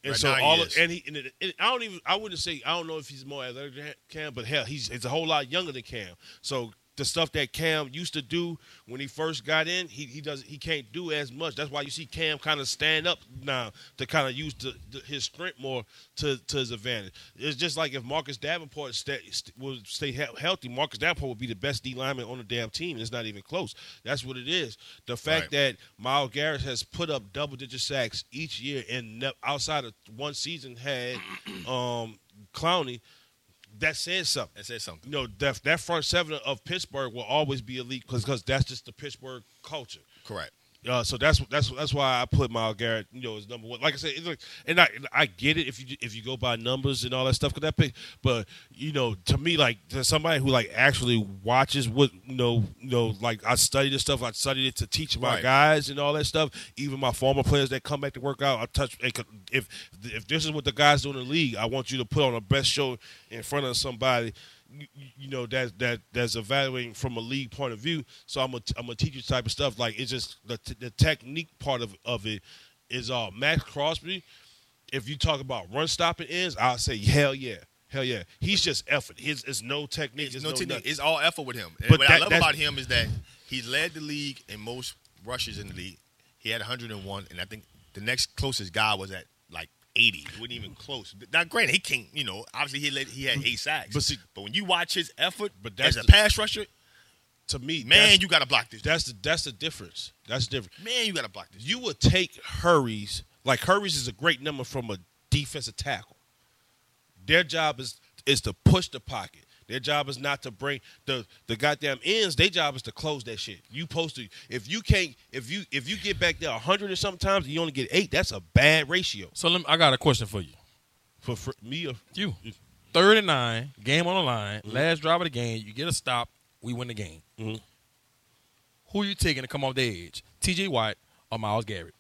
and Right so all of, and he and, it, and I don't even I wouldn't say I don't know if he's more athletic than Cam, but hell, he's he's a whole lot younger than Cam. So the stuff that Cam used to do when he first got in, he he does he can't do as much. That's why you see Cam kind of stand up now to kind of use the, the, his strength more to to his advantage. It's just like if Marcus Davenport stay, st- would stay he- healthy, Marcus Davenport would be the best D lineman on the damn team. It's not even close. That's what it is. The fact Right. that Myles Garrett has put up double digit sacks each year and ne- outside of one season had um Clowney, that says something. That says something. You know, that, that front seven of Pittsburgh will always be elite because that's just the Pittsburgh culture. Correct. Uh, so that's that's that's why I put Myles Garrett, you know, as number one. Like I said, it's like, and I I get it if you if you go by numbers and all that stuff. Cause that pick, but you know, to me, like to somebody who like actually watches what you know, you know, like I study this stuff. I studied it to teach my Right. guys and all that stuff. Even my former players that come back to work out, I touch. If if this is what the guys do in the league, I want you to put on the best show in front of somebody you, you know that that that's evaluating from a league point of view. So I'm a I'm gonna teach you type of stuff. Like it's just the t- the technique part of of it is all Max Crosby. If you talk about run stopping ends, I'll say hell yeah, hell yeah. He's just effort. His it's no technique. It's no no technique. nothing. It's all effort with him. And But what that- I love about him is that he's led the league in most rushes in the league. He had 101, and I think the next closest guy was at 80. He wasn't even close. Now, granted, he can't. You know, obviously he led, he had eight sacks. But see- but when you watch his effort, But as that's a the- pass rusher, to me, man, you got to block this. that's the that's the difference. That's the difference. man, you got to block this. you would take hurries like hurries is a great number from a defensive tackle. Their job is is to push the pocket. Their job is not to bring the the goddamn ends. Their job is to close that shit. You supposed to if you can't if you if you get back there a hundred or something times and you only get eight, that's a bad ratio So let me, I got a question for you. for, for me. Or, You. Third and nine, game on the line, Mm-hmm. last drive of the game, you get a stop, we win the game. Mhm. Who you taking to come off the edge? TJ Watt or Myles Garrett?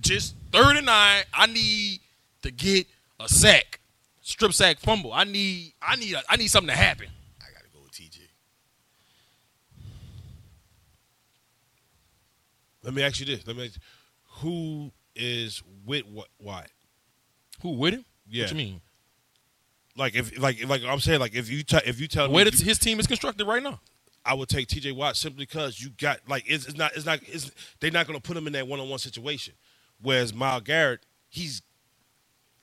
Just third and nine, I need to get a sack. Strip sack fumble. I need I need a, I need something to happen. I got to go with TJ. let me ask you this. Let me. Ask you, who is with what? Why? Who with him? Yeah. What you mean? Like if like like I'm saying like if you t- if you tell me Where you- his team is constructed right now. I would take T.J. Watt simply because you got like it's, it's not it's not it's, they're not going to put him in that one on one situation. Whereas Myles Garrett, he's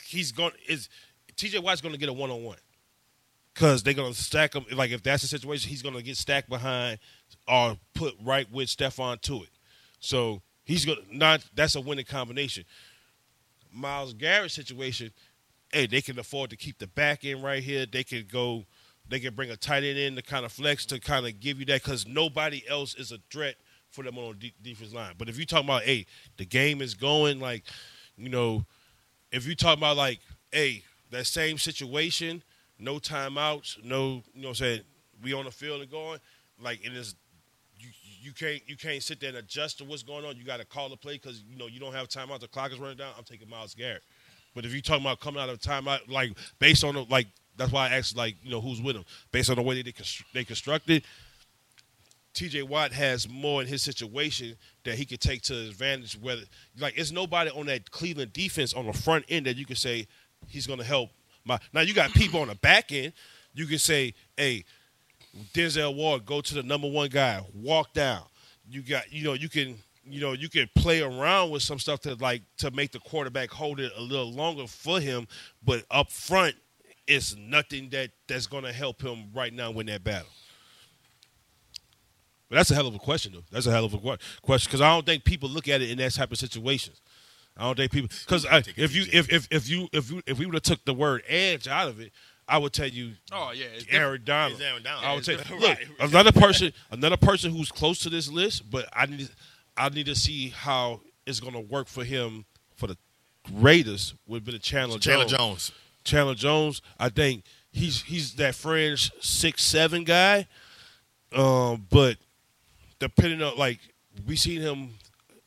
he's going is T.J. Watt's going to get a one on one because they're going to stack him. Like if that's the situation, he's going to get stacked behind or put right with Stephon Tuitt. So he's going to not that's a winning combination. Myles Garrett situation, hey, they can afford to keep the back end right here. They can go, they can bring a tight end in to kind of flex to kind of give you that because nobody else is a threat for them on the defense line. But if you talk about, hey, the game is going, like, you know, if you talk about like, hey, that same situation, no timeouts, no, you know, what I'm saying we on the field and going, like it is. You, you can't you can't sit there and adjust to what's going on. You got to call the play because you know you don't have timeout. The clock is running down. I'm taking Myles Garrett. But if you're talking about coming out of timeout, like based on the like, that's why I asked like you know who's with him based on the way they constru- they constructed. T.J. Watt has more in his situation that he could take to advantage. Whether like it's nobody on that Cleveland defense on the front end that you can say he's going to help. My now you got people on the back end. You can say, hey, Denzel Ward, go to the number one guy, walk down. You got, you know, you can, you know, you can play around with some stuff to like to make the quarterback hold it a little longer for him, but up front, it's nothing that that's going to help him right now win that battle. But that's a hell of a question, though. That's a hell of a question because I don't think people look at it in that type of situations. I don't think people because if you if, if if you if you if we would have took the word edge out of it, I would tell you Oh yeah, Aaron Donald. It's Aaron Donald. I would tell you, look, another person, another person who's close to this list, but I need, I need to see how it's going to work for him for the Raiders. Would be the Chandler, Chandler Jones. Jones. Chandler Jones. I think he's he's that fringe six seven guy, um, but depending on like we seen him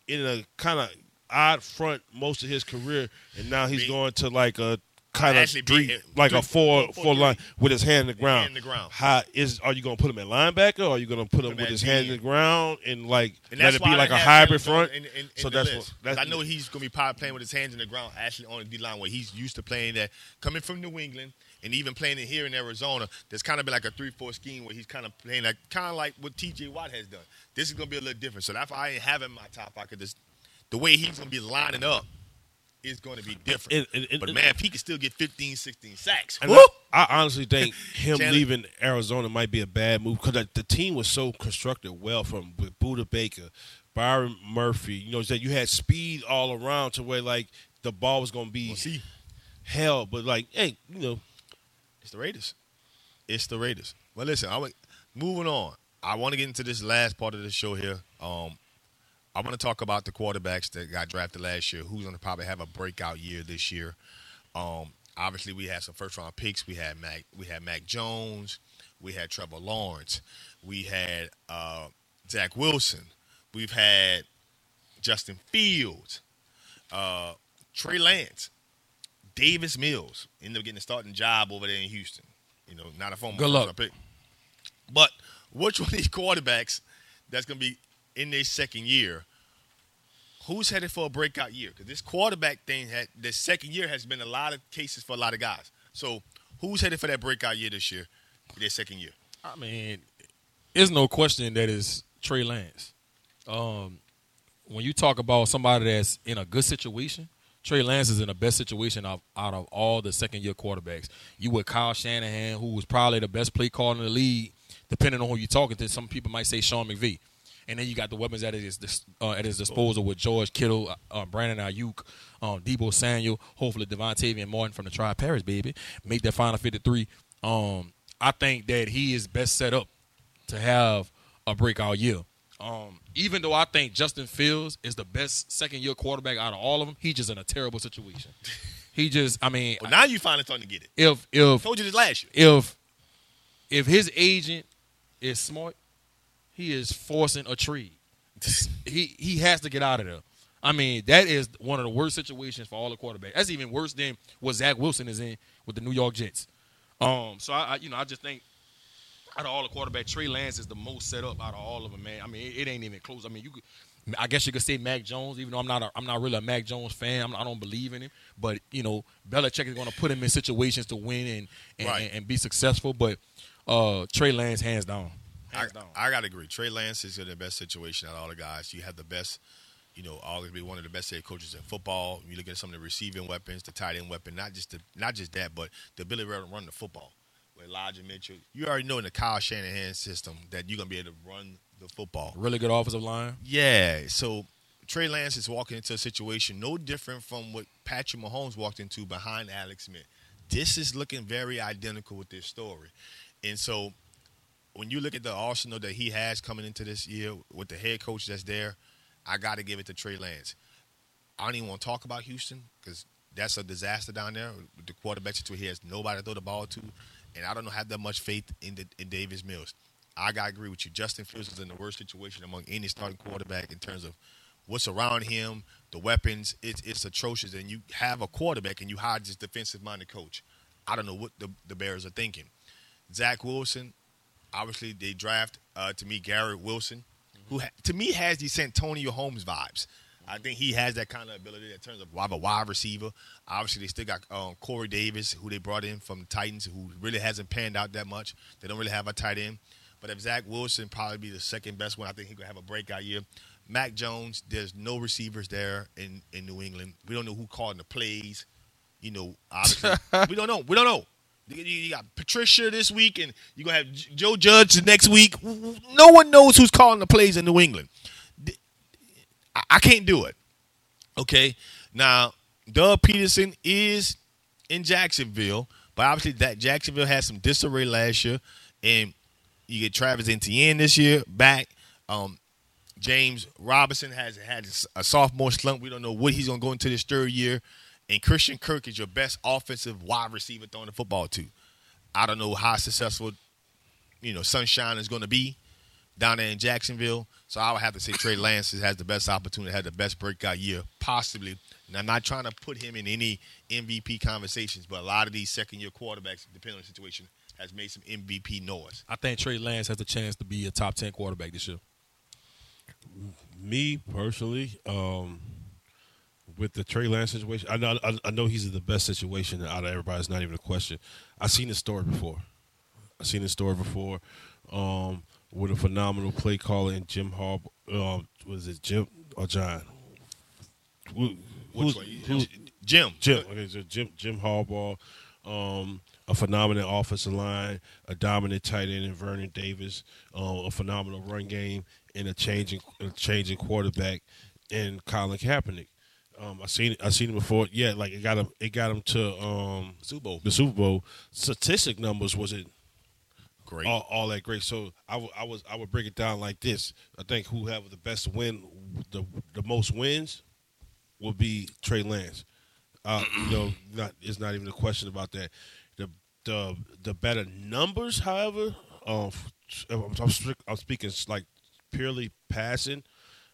in a kind of odd front most of his career, and now he's going to like a kind of three, like a three- four four- four four line with his hand in the ground. hand in the ground. How is are you going to put him at linebacker, or are you going to put him him with his hand in the ground and like And let it be I like a hybrid front? In, in, in so that's list. what that's I know he's going to be probably playing with his hands in the ground, actually on the D line where he's used to playing that. Coming from New England and even playing it here in Arizona, there's kind of been like a three-four scheme where he's kind of playing like kind of like what T.J. Watt has done. This is going to be a little different. So that's why I ain't having my top pocket. This the way he's going to be lining up is going to be different. But man, if he can still get 15, 16 sacks! I, I honestly think him Chandler- leaving Arizona might be a bad move because the, the team was so constructed well from with Budda Baker, Byron Murphy. You know that you had speed all around to where like the ball was going to be We'll held, but like hey, you know, It's the Raiders. It's the Raiders. Well, listen, I moving on. I want to get into this last part of the show here. Um, I want to talk about the quarterbacks that got drafted last year. Who's going to probably have a breakout year this year? Um, obviously, we had some first round picks. We had Mac. We had Mac Jones. We had Trevor Lawrence. We had uh, Zach Wilson. We've had Justin Fields, uh, Trey Lance. Davis Mills ended up getting a starting job over there in Houston. You know, not a former Good luck. pick. But which one of these quarterbacks that's going to be in their second year? Who's headed for a breakout year? Because this quarterback thing, had, the second year has been a lot of cases for a lot of guys. So who's headed for that breakout year this year? Their second year. I mean, there's no question that is Trey Lance. Um, when you talk about somebody that's in a good situation, Trey Lance is in the best situation of, out of all the second year quarterbacks. You with Kyle Shanahan, who was probably the best play caller in the league, depending on who you're talking to. Some people might say Sean McVay. And then you got the weapons at his uh, at his disposal with George Kittle, uh, Brandon Aiyuk, um, Deebo Samuel, hopefully Devontae and Martin from the Tri Paris, baby. Make that final 53. Um, I think that he is best set up to have a breakout year. Um, even though I think Justin Fields is the best second year quarterback out of all of them, he's just in a terrible situation. He just, I mean, Well, now you finally starting to get it. if if told you this last year. if if his agent is smart, he is forcing a trade. he he has to get out of there. I mean, that is one of the worst situations for all the quarterbacks. That's even worse than what Zach Wilson is in with the New York Jets. Um, so I, I you know I just think out of all the quarterbacks, Trey Lance is the most set up out of all of them, man. I mean, it, it ain't even close. I mean, you could. I guess you could say Mac Jones, even though I'm not a, I'm not really a Mac Jones fan. I'm, I don't believe in him, but you know Belichick is going to put him in situations to win and and, Right. and, and be successful. But uh, Trey Lance, hands down, I. I got to agree. Trey Lance is in the best situation out of all the guys. You have the best, you know, arguably one of the best head coaches in football. You look at some of the receiving weapons, the tight end weapon, not just the, not just that, but the ability to run the football. With Elijah Mitchell, you already know in the Kyle Shanahan system that you're gonna be able to run the football. really good offensive line. Yeah, so Trey Lance is walking into a situation no different from what Patrick Mahomes walked into behind Alex Smith. This is looking very identical with this story. And so when you look at the arsenal that he has coming into this year with the head coach that's there, I got to give it to Trey Lance. I don't even want to talk about Houston because that's a disaster down there. The quarterback situation, he has nobody to throw the ball to, and I don't have that much faith in the, in Davis Mills. I got to agree with you. Justin Fields is in the worst situation among any starting quarterback in terms of what's around him, the weapons. It's, it's atrocious, and you have a quarterback and you hire this defensive-minded coach. I don't know what the, the Bears are thinking. Zach Wilson, obviously they draft uh, to me Garrett Wilson, who ha- to me has these Santonio Holmes vibes. I think he has that kind of ability in terms of wide a wide receiver. Obviously, they still got um, Corey Davis, who they brought in from the Titans, who really hasn't panned out that much. They don't really have a tight end. But if Zach Wilson probably be the second best one, I think he could have a breakout year. Mac Jones, there's no receivers there in, in New England. We don't know who calling the plays. You know, obviously, we don't know. We don't know. You- got Patricia this week, and you're gonna have Joe Judge next week. No one knows who's calling the plays in New England. I can't do it. Okay, now Doug Pederson is in Jacksonville, But obviously, that Jacksonville had some disarray last year, and you get Travis Etienne this year back. Um, James Robinson has had a sophomore slump. We don't know what he's going to go into this third year. And Christian Kirk is your best offensive wide receiver throwing the football to. I don't know how successful, you know, Sunshine is going to be down there in Jacksonville. So I would have to say Trey Lance has the best opportunity, had the best breakout year possibly. And I'm not trying to put him in any MVP conversations, but a lot of these second year quarterbacks, depending on the situation, has made some MVP noise. I think Trey Lance has a chance to be a top ten quarterback this year. me personally, um, with the Trey Lance situation, I know I, I know he's in the best situation out of everybody. It's not even a question. I've seen this story before. I've seen this story before. Um, with a phenomenal play caller in Jim Harb. Um, was it Jim or John? Who, who's, Which way? who's- Jim. Jim, okay, so Jim Jim Harbaugh, um, a phenomenal offensive line, a dominant tight end in Vernon Davis, um, a phenomenal run game, and a changing a changing quarterback in Colin Kaepernick. Um, I seen I seen him before. Yeah, like it got him it got him to um, Super Bowl. the Super Bowl. Statistic numbers wasn't Great. all, all that great. So I w- I was I would break it down like this. I think who have the best win, the the most wins, will be Trey Lance. Uh, you know, not it's not even a question about that. The the the better numbers, however, um, I'm, I'm, strict, I'm speaking like purely passing,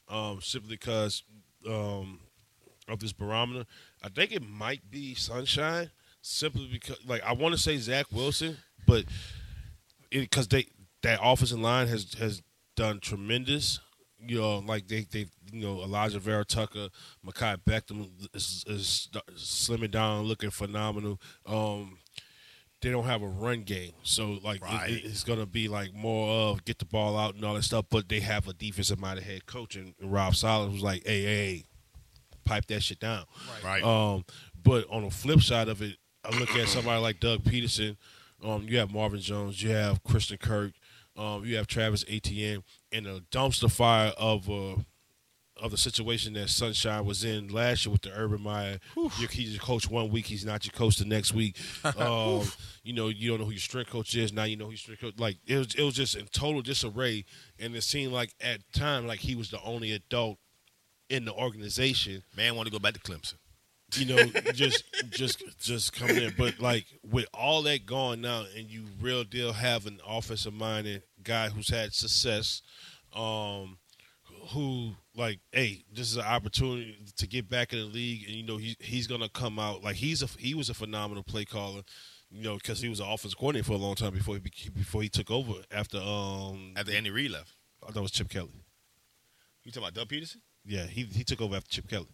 um, simply because um, of this barometer. I think it might be Sunshine, simply because like I want to say Zach Wilson, but because they that offensive line has has done tremendous. You know, like they they you know Elijah Vera Tucker, Mekhi Becton is, is slimming down, looking phenomenal. Um, they don't have a run game, so like Right. it- it's gonna be like more of get the ball out and all that stuff. But they have a defensive minded head coach and Rob Saleh who's like, hey, hey, pipe that shit down. Right. Um, but on the flip side of it, I look at somebody like Doug Pederson. Um, you have Marvin Jones, you have Christian Kirk, um, you have Travis Etienne, and a dumpster fire of uh, of the situation that Sunshine was in last year with the Urban Meyer. You- He's your coach one week, he's not your coach the next week. Um, you know, you don't know who your strength coach is. Now you know who your strength coach. Like it was, it was just in total disarray, and it seemed like at time like he was the only adult in the organization Man want to go back to Clemson. you know, just just just coming in. But like with all that going now, and you real deal have an offensive minded guy who's had success, um, who like, hey, this is an opportunity to get back in the league, and you know he he's gonna come out like he's a he was a phenomenal play caller. You know, because he was an offensive coordinator for a long time before he before he took over after um After Andy Reid left. I thought it was Chip Kelly. You talking about Doug Pederson? Yeah, he he took over after Chip Kelly.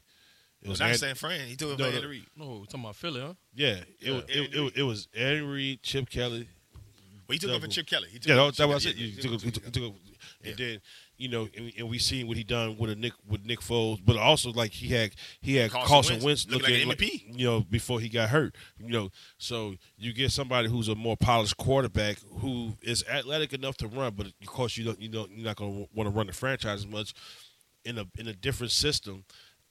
It No, was not Andy- San Fran. He took it No, from no. Andy Reid. No, talking about Philly, huh? Yeah, it, was, Yeah, it, it, it was Andy Reid, Chip Kelly, Well, he took over Double. Chip Kelly. He took Yeah, over that, that Chip was Kelly. it. You Yeah, took, yeah, he took, he took, Yeah. and then you know, and, and we seen what he done with a Nick with Nick Foles, but also like he had he had Carson Carson, Wentz Wentz looking looking like an MVP. you know, before he got hurt. You know, so you get somebody who's a more polished quarterback who is athletic enough to run, but of course you don't you don't you're not going to want to run the franchise as much in a in a different system.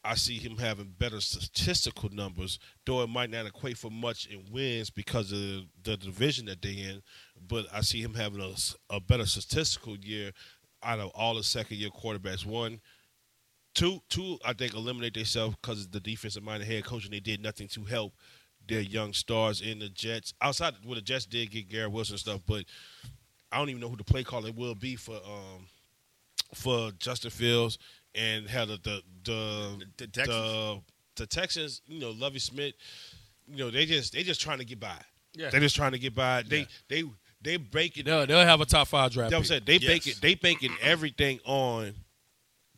I see him having better statistical numbers, though it might not equate for much in wins because of the division that they're in. But I see him having a, a better statistical year out of all the second year quarterbacks. One, two, two. I think eliminate themselves because of the defensive minded head coach, and they did nothing to help their young stars in the Jets. Outside, well, the Jets did get Garrett Wilson stuff, but I don't even know who the play caller will be for um for Justin Fields and how the the the The Texans. the, the Texans, you know, Lovie Smith, you know, they just they just trying to get by. Yeah. They're just trying to get by. They they they break it. They'll, they'll have a top five draft. You know what I'm saying? pick. They bake Yes. it. They banking everything on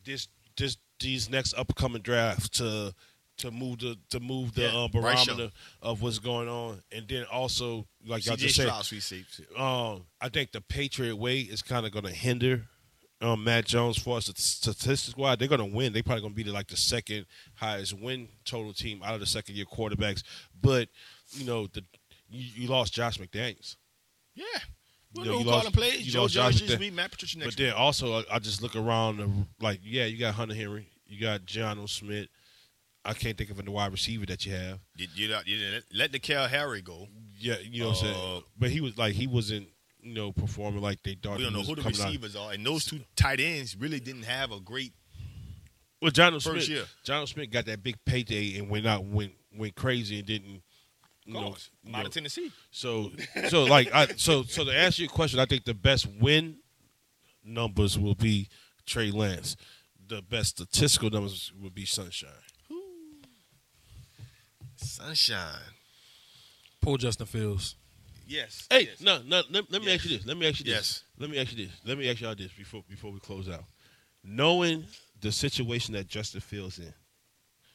this this these next upcoming drafts to to move the to move the Yeah, uh, barometer of what's going on, and then also like y'all just said, Stroud, sweet safety. um, I think the Patriot way is kind of going to hinder um, Mac Jones for us statistics wise. They're going to win. They're probably going to be like the second highest win total team out of the second year quarterbacks. But you know, the you, you lost Josh McDaniels. Yeah. You Well, know, no you calling plays. you Joe Judge Josh this McDaniels. week, Matt Patricia next But then also, I, I just look around, the, like, yeah, you got Hunter Henry, you got Jonnu Smith. I can't think of a wide receiver that you have. You, you, not- you didn't let the Cal Harry go. Yeah, you know what I'm Uh, saying. But he was like he wasn't you know performing like they thought. We don't know who the coming out. receivers are, and those two tight ends really didn't have a great. Well, John First Smith, year. Jonnu Smith got that big payday and went out went went crazy and didn't. You know, Course, you out know, of Tennessee. so so like I so so to answer your question, I think the best win numbers will be Trey Lance. The best statistical numbers will be Sunshine. Sunshine. Poor Justin Fields. Yes. Hey, yes. no, no. Let, let me Yes. ask you this. Let me ask you this. Yes. Let me ask you this. Let me ask y'all this before before we close out. Knowing the situation that Justin Fields in,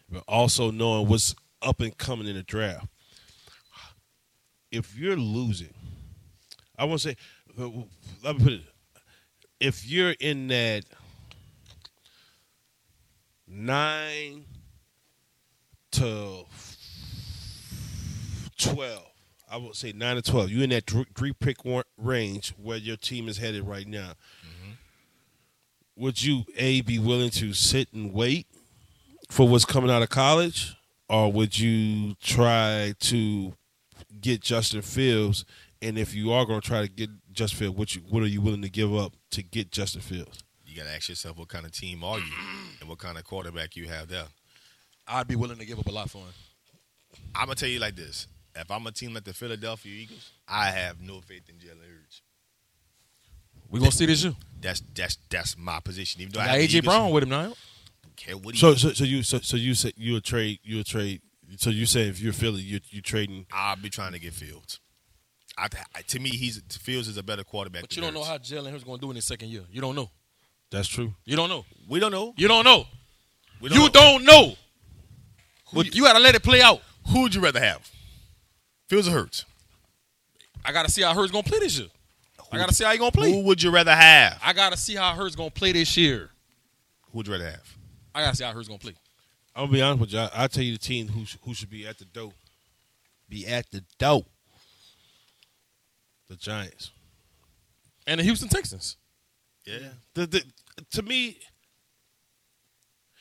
but also knowing what's up and coming in the draft. If you're losing, I want to say, uh, let me put it. If you're in that nine to twelve, I would say nine to twelve. You're in that three, three pick range where your team is headed right now. Mm-hmm. Would you a be willing to sit and wait for what's coming out of college, or would you try to get Justin Fields? And if you are going to try to get Justin Fields, what you what are you willing to give up to get Justin Fields? You got to ask yourself what kind of team are you, and what kind of quarterback you have there. I'd be willing to give up a lot for him. I'm gonna tell you like this: if I'm a team like the Philadelphia Eagles, I have no faith in Jalen Hurts. We gonna see this year. That's that's that's my position. Even though Got I have AJ Eagles, Brown with him now. don't care what he So so, so you so, so you say you a trade you a trade. So you say if you're Philly, you you trading. I'll be trying to get Fields. I, I, to me, he's Fields is a better quarterback. But than you don't know Hurts. how Jalen Hurts is gonna do in his second year. You don't know. That's true. You don't know. We don't know. You don't know. We you know. don't know. Who, You gotta let it play out. who would you rather have? Fields or Hurts? I gotta see how Hurts gonna play this year. I gotta see how he gonna play. Who would you rather have? I gotta see how Hurts gonna play this year. Who would you rather have? I gotta see how Hurts gonna play. I'm gonna be honest with you. I, I'll tell you the team who who should be at the dough. Be at the dough. The Giants. And the Houston Texans. Yeah, The, the, to me,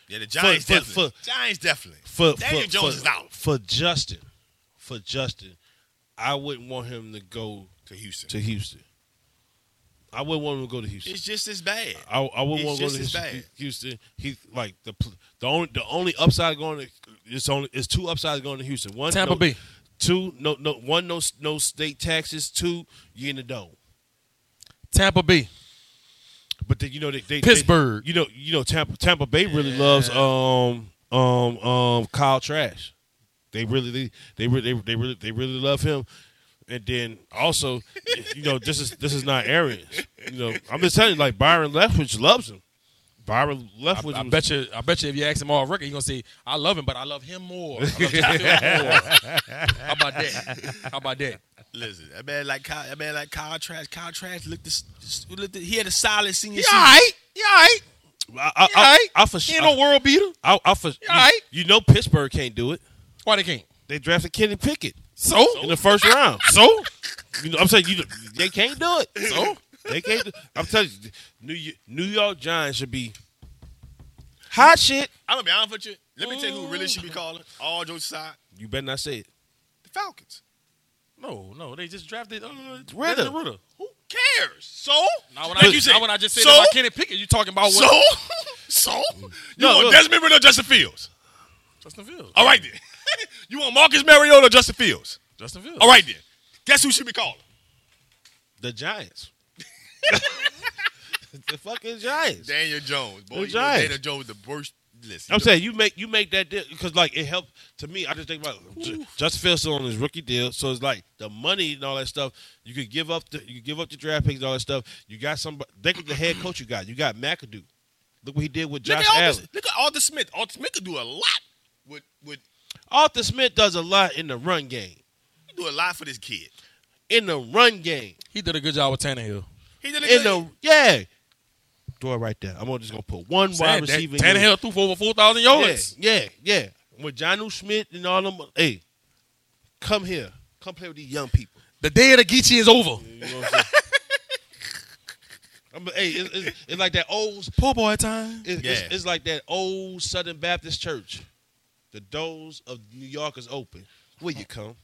yeah. The Giants for- definitely. for- Giants definitely. for Daniel for, Jones for, is out for Justin, for Justin, I wouldn't want him to go to Houston. to Houston. I wouldn't want him to go to Houston. It's just as bad. I, I wouldn't It's want to go to Houston. bad. Houston. He like the the only the only upside going to it's only it's two upsides going to Houston. One Tampa no, Bay. Two no no one no no state taxes. Two you in the dome. Tampa Bay. But then you know they, they Pittsburgh. they- you know you know Tampa Tampa Bay really loves um um um Kyle Trask. They really they they really they, they really they really love him. And then also, you know, this is this is not Arians. You know, I'm just telling you, like Byron Leftwich loves him. Byron Leftwich. I was- bet you. I bet you. If you ask him all record, he's gonna say, "I love him, but I love him more." I love Justin Fields more. How about that? How about that? Listen, that man like Kyle, that man like Kyle Trask. Kyle Trask looked this. Looked, he had a solid senior Yeah, season. all right. Yeah, all right. I, I, Yeah, all right. I, I for He ain't no world beater. I, I for, you, right. you know Pittsburgh can't do it. Why they can't? They drafted Kenny Pickett So, in the first round. so, You know, I'm saying you they can't do it. so. They can't. Do, I'm telling you, New York, New York Giants should be hot shit. I'm gonna be honest with you. Let me tell you who really should be calling. All jokes aside, You better not say it. the Falcons. No, no, they just drafted uh, Ridder. Desmond Ridder. Who cares? So Now when, Like I, you said, now when I just said so? about Kenny Pickett, you talking about so what? so you No, want look. Desmond Ridder or Justin Fields? Justin Fields. All right then. You want Marcus Mariota or Justin Fields? Justin Fields. All right then. Guess who should be calling? The Giants. the fucking Giants. Daniel Jones. Boy, The Giants. Daniel Jones the worst. Listen, I'm saying you make you make that deal because like it helped to me. I just think about Justin Fields still on his rookie deal, so it's like the money and all that stuff. You could give up the you give up the draft picks and all that stuff. You got somebody. Think of the head coach you got. You got McAdoo. Look what he did with Look Josh at, Allen. Look at Arthur Smith. Arthur Smith could do a lot with with Arthur Smith does a lot in the run game. he do a lot for this kid. In the run game. He did a good job with Tannehill. He did a In good. the yeah. Do it right there. I'm just gonna put one wide Saying that receiver. in there. Tannehill threw for over four thousand Yeah, yards. yeah, yeah. With Jonnu Smith and all them. Hey, come here. Come play with these young people. The day of the Geechee is over. You know what I'm? I'm, hey, it's, it's, it's like that old. Poor boy time. It's, Yeah. it's, it's like that old Southern Baptist church. The doors of New York is open. Will you come?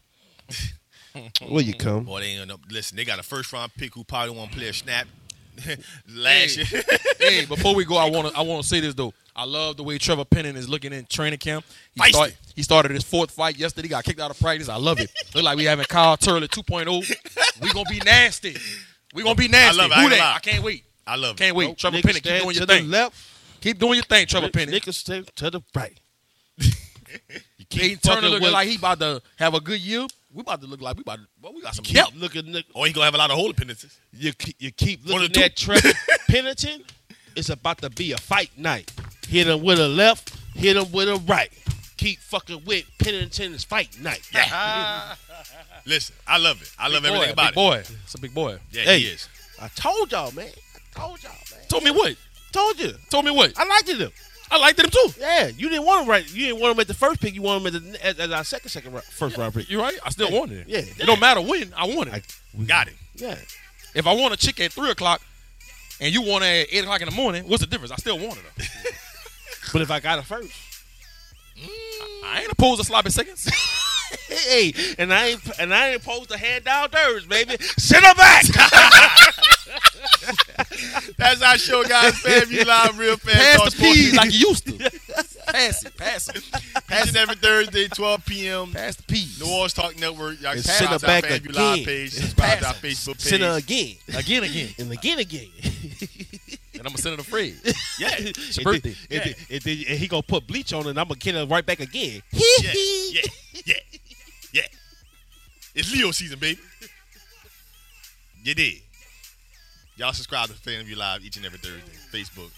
Will you come? Boy, they ain't gonna listen. They got a first round pick who probably won't play a snap last Hey. year. hey, before we go, I want to I want to say this though. I love the way Trevor Penning is looking in training camp. He, start, he started his fourth fight yesterday. He got kicked out of practice. I love it. Look like we having Kyle Turley 2.0. We gonna be nasty. We gonna be nasty. I love it. I Who ain't gonna that? I can't wait. I love it. Can't it. wait. Trevor Niggas Penning, keep doing your to thing. the left. Keep doing your thing, Trevor Penning. Niggas stand to the right. You keep Peyton Turner fucking looking with- like he about to have a good year. We about to look like we about to, well, we got some keep help. looking. Look, Or he gonna have a lot of holy penances. you keep, you keep One or looking at Trevor Pennington. It's about to be a fight night. Hit him with a left. Hit him with a right. Keep fucking with Pennington's fight night. Yeah. Listen, I love it. I love Big boy, everything about big it. boy. It's a big boy. Yeah, Hey. he is. I told y'all, man. I told y'all, man. Told me what? Told you. Told me what? I liked him. I liked him too. Yeah, you didn't want him right. You didn't want him at the first pick. You want him at the at, at our second, second, round, first round pick. You're right. I still wanted it. Yeah. It don't matter when. I want it. I- We got it. Yeah. if I want a chick at three o'clock and you want it at eight o'clock in the morning, what's the difference? I still wanted her. But if I got it first, I ain't opposed to sloppy seconds. hey, and I ain't and I ain't supposed to hand down theirs, baby. Send her back. That's our show, guys. FanView Live, real fast. Pass the peas like you used to. Pass it. Pass it. Each and every Thursday, 12 p.m. Pass the peas. New Orleans Talk Network. Y'all can send her subscribe to our back FanView Live again. page. Subscribe to our Pass Facebook page. Send her again. Again, again. And again, again. And I'm going to send it to Fred. yeah. It's your And birthday. then- and then- and then- and he gonna put bleach on it, and I'm gonna get her right back again. Yeah, yeah, yeah, yeah. It's Leo season, baby. You did. Y'all subscribe to Fan of You Live each and every Thursday. Facebook,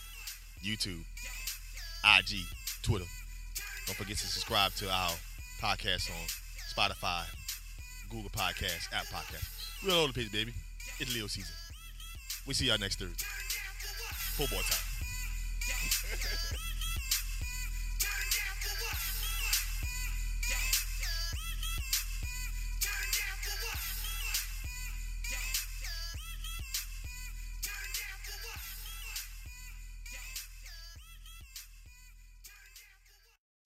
YouTube, IG, Twitter. Don't forget to subscribe to our podcast on Spotify, Google Podcasts, App Podcasts. We're all the place, baby. It's Leo season. We see y'all next Thursday. Football time.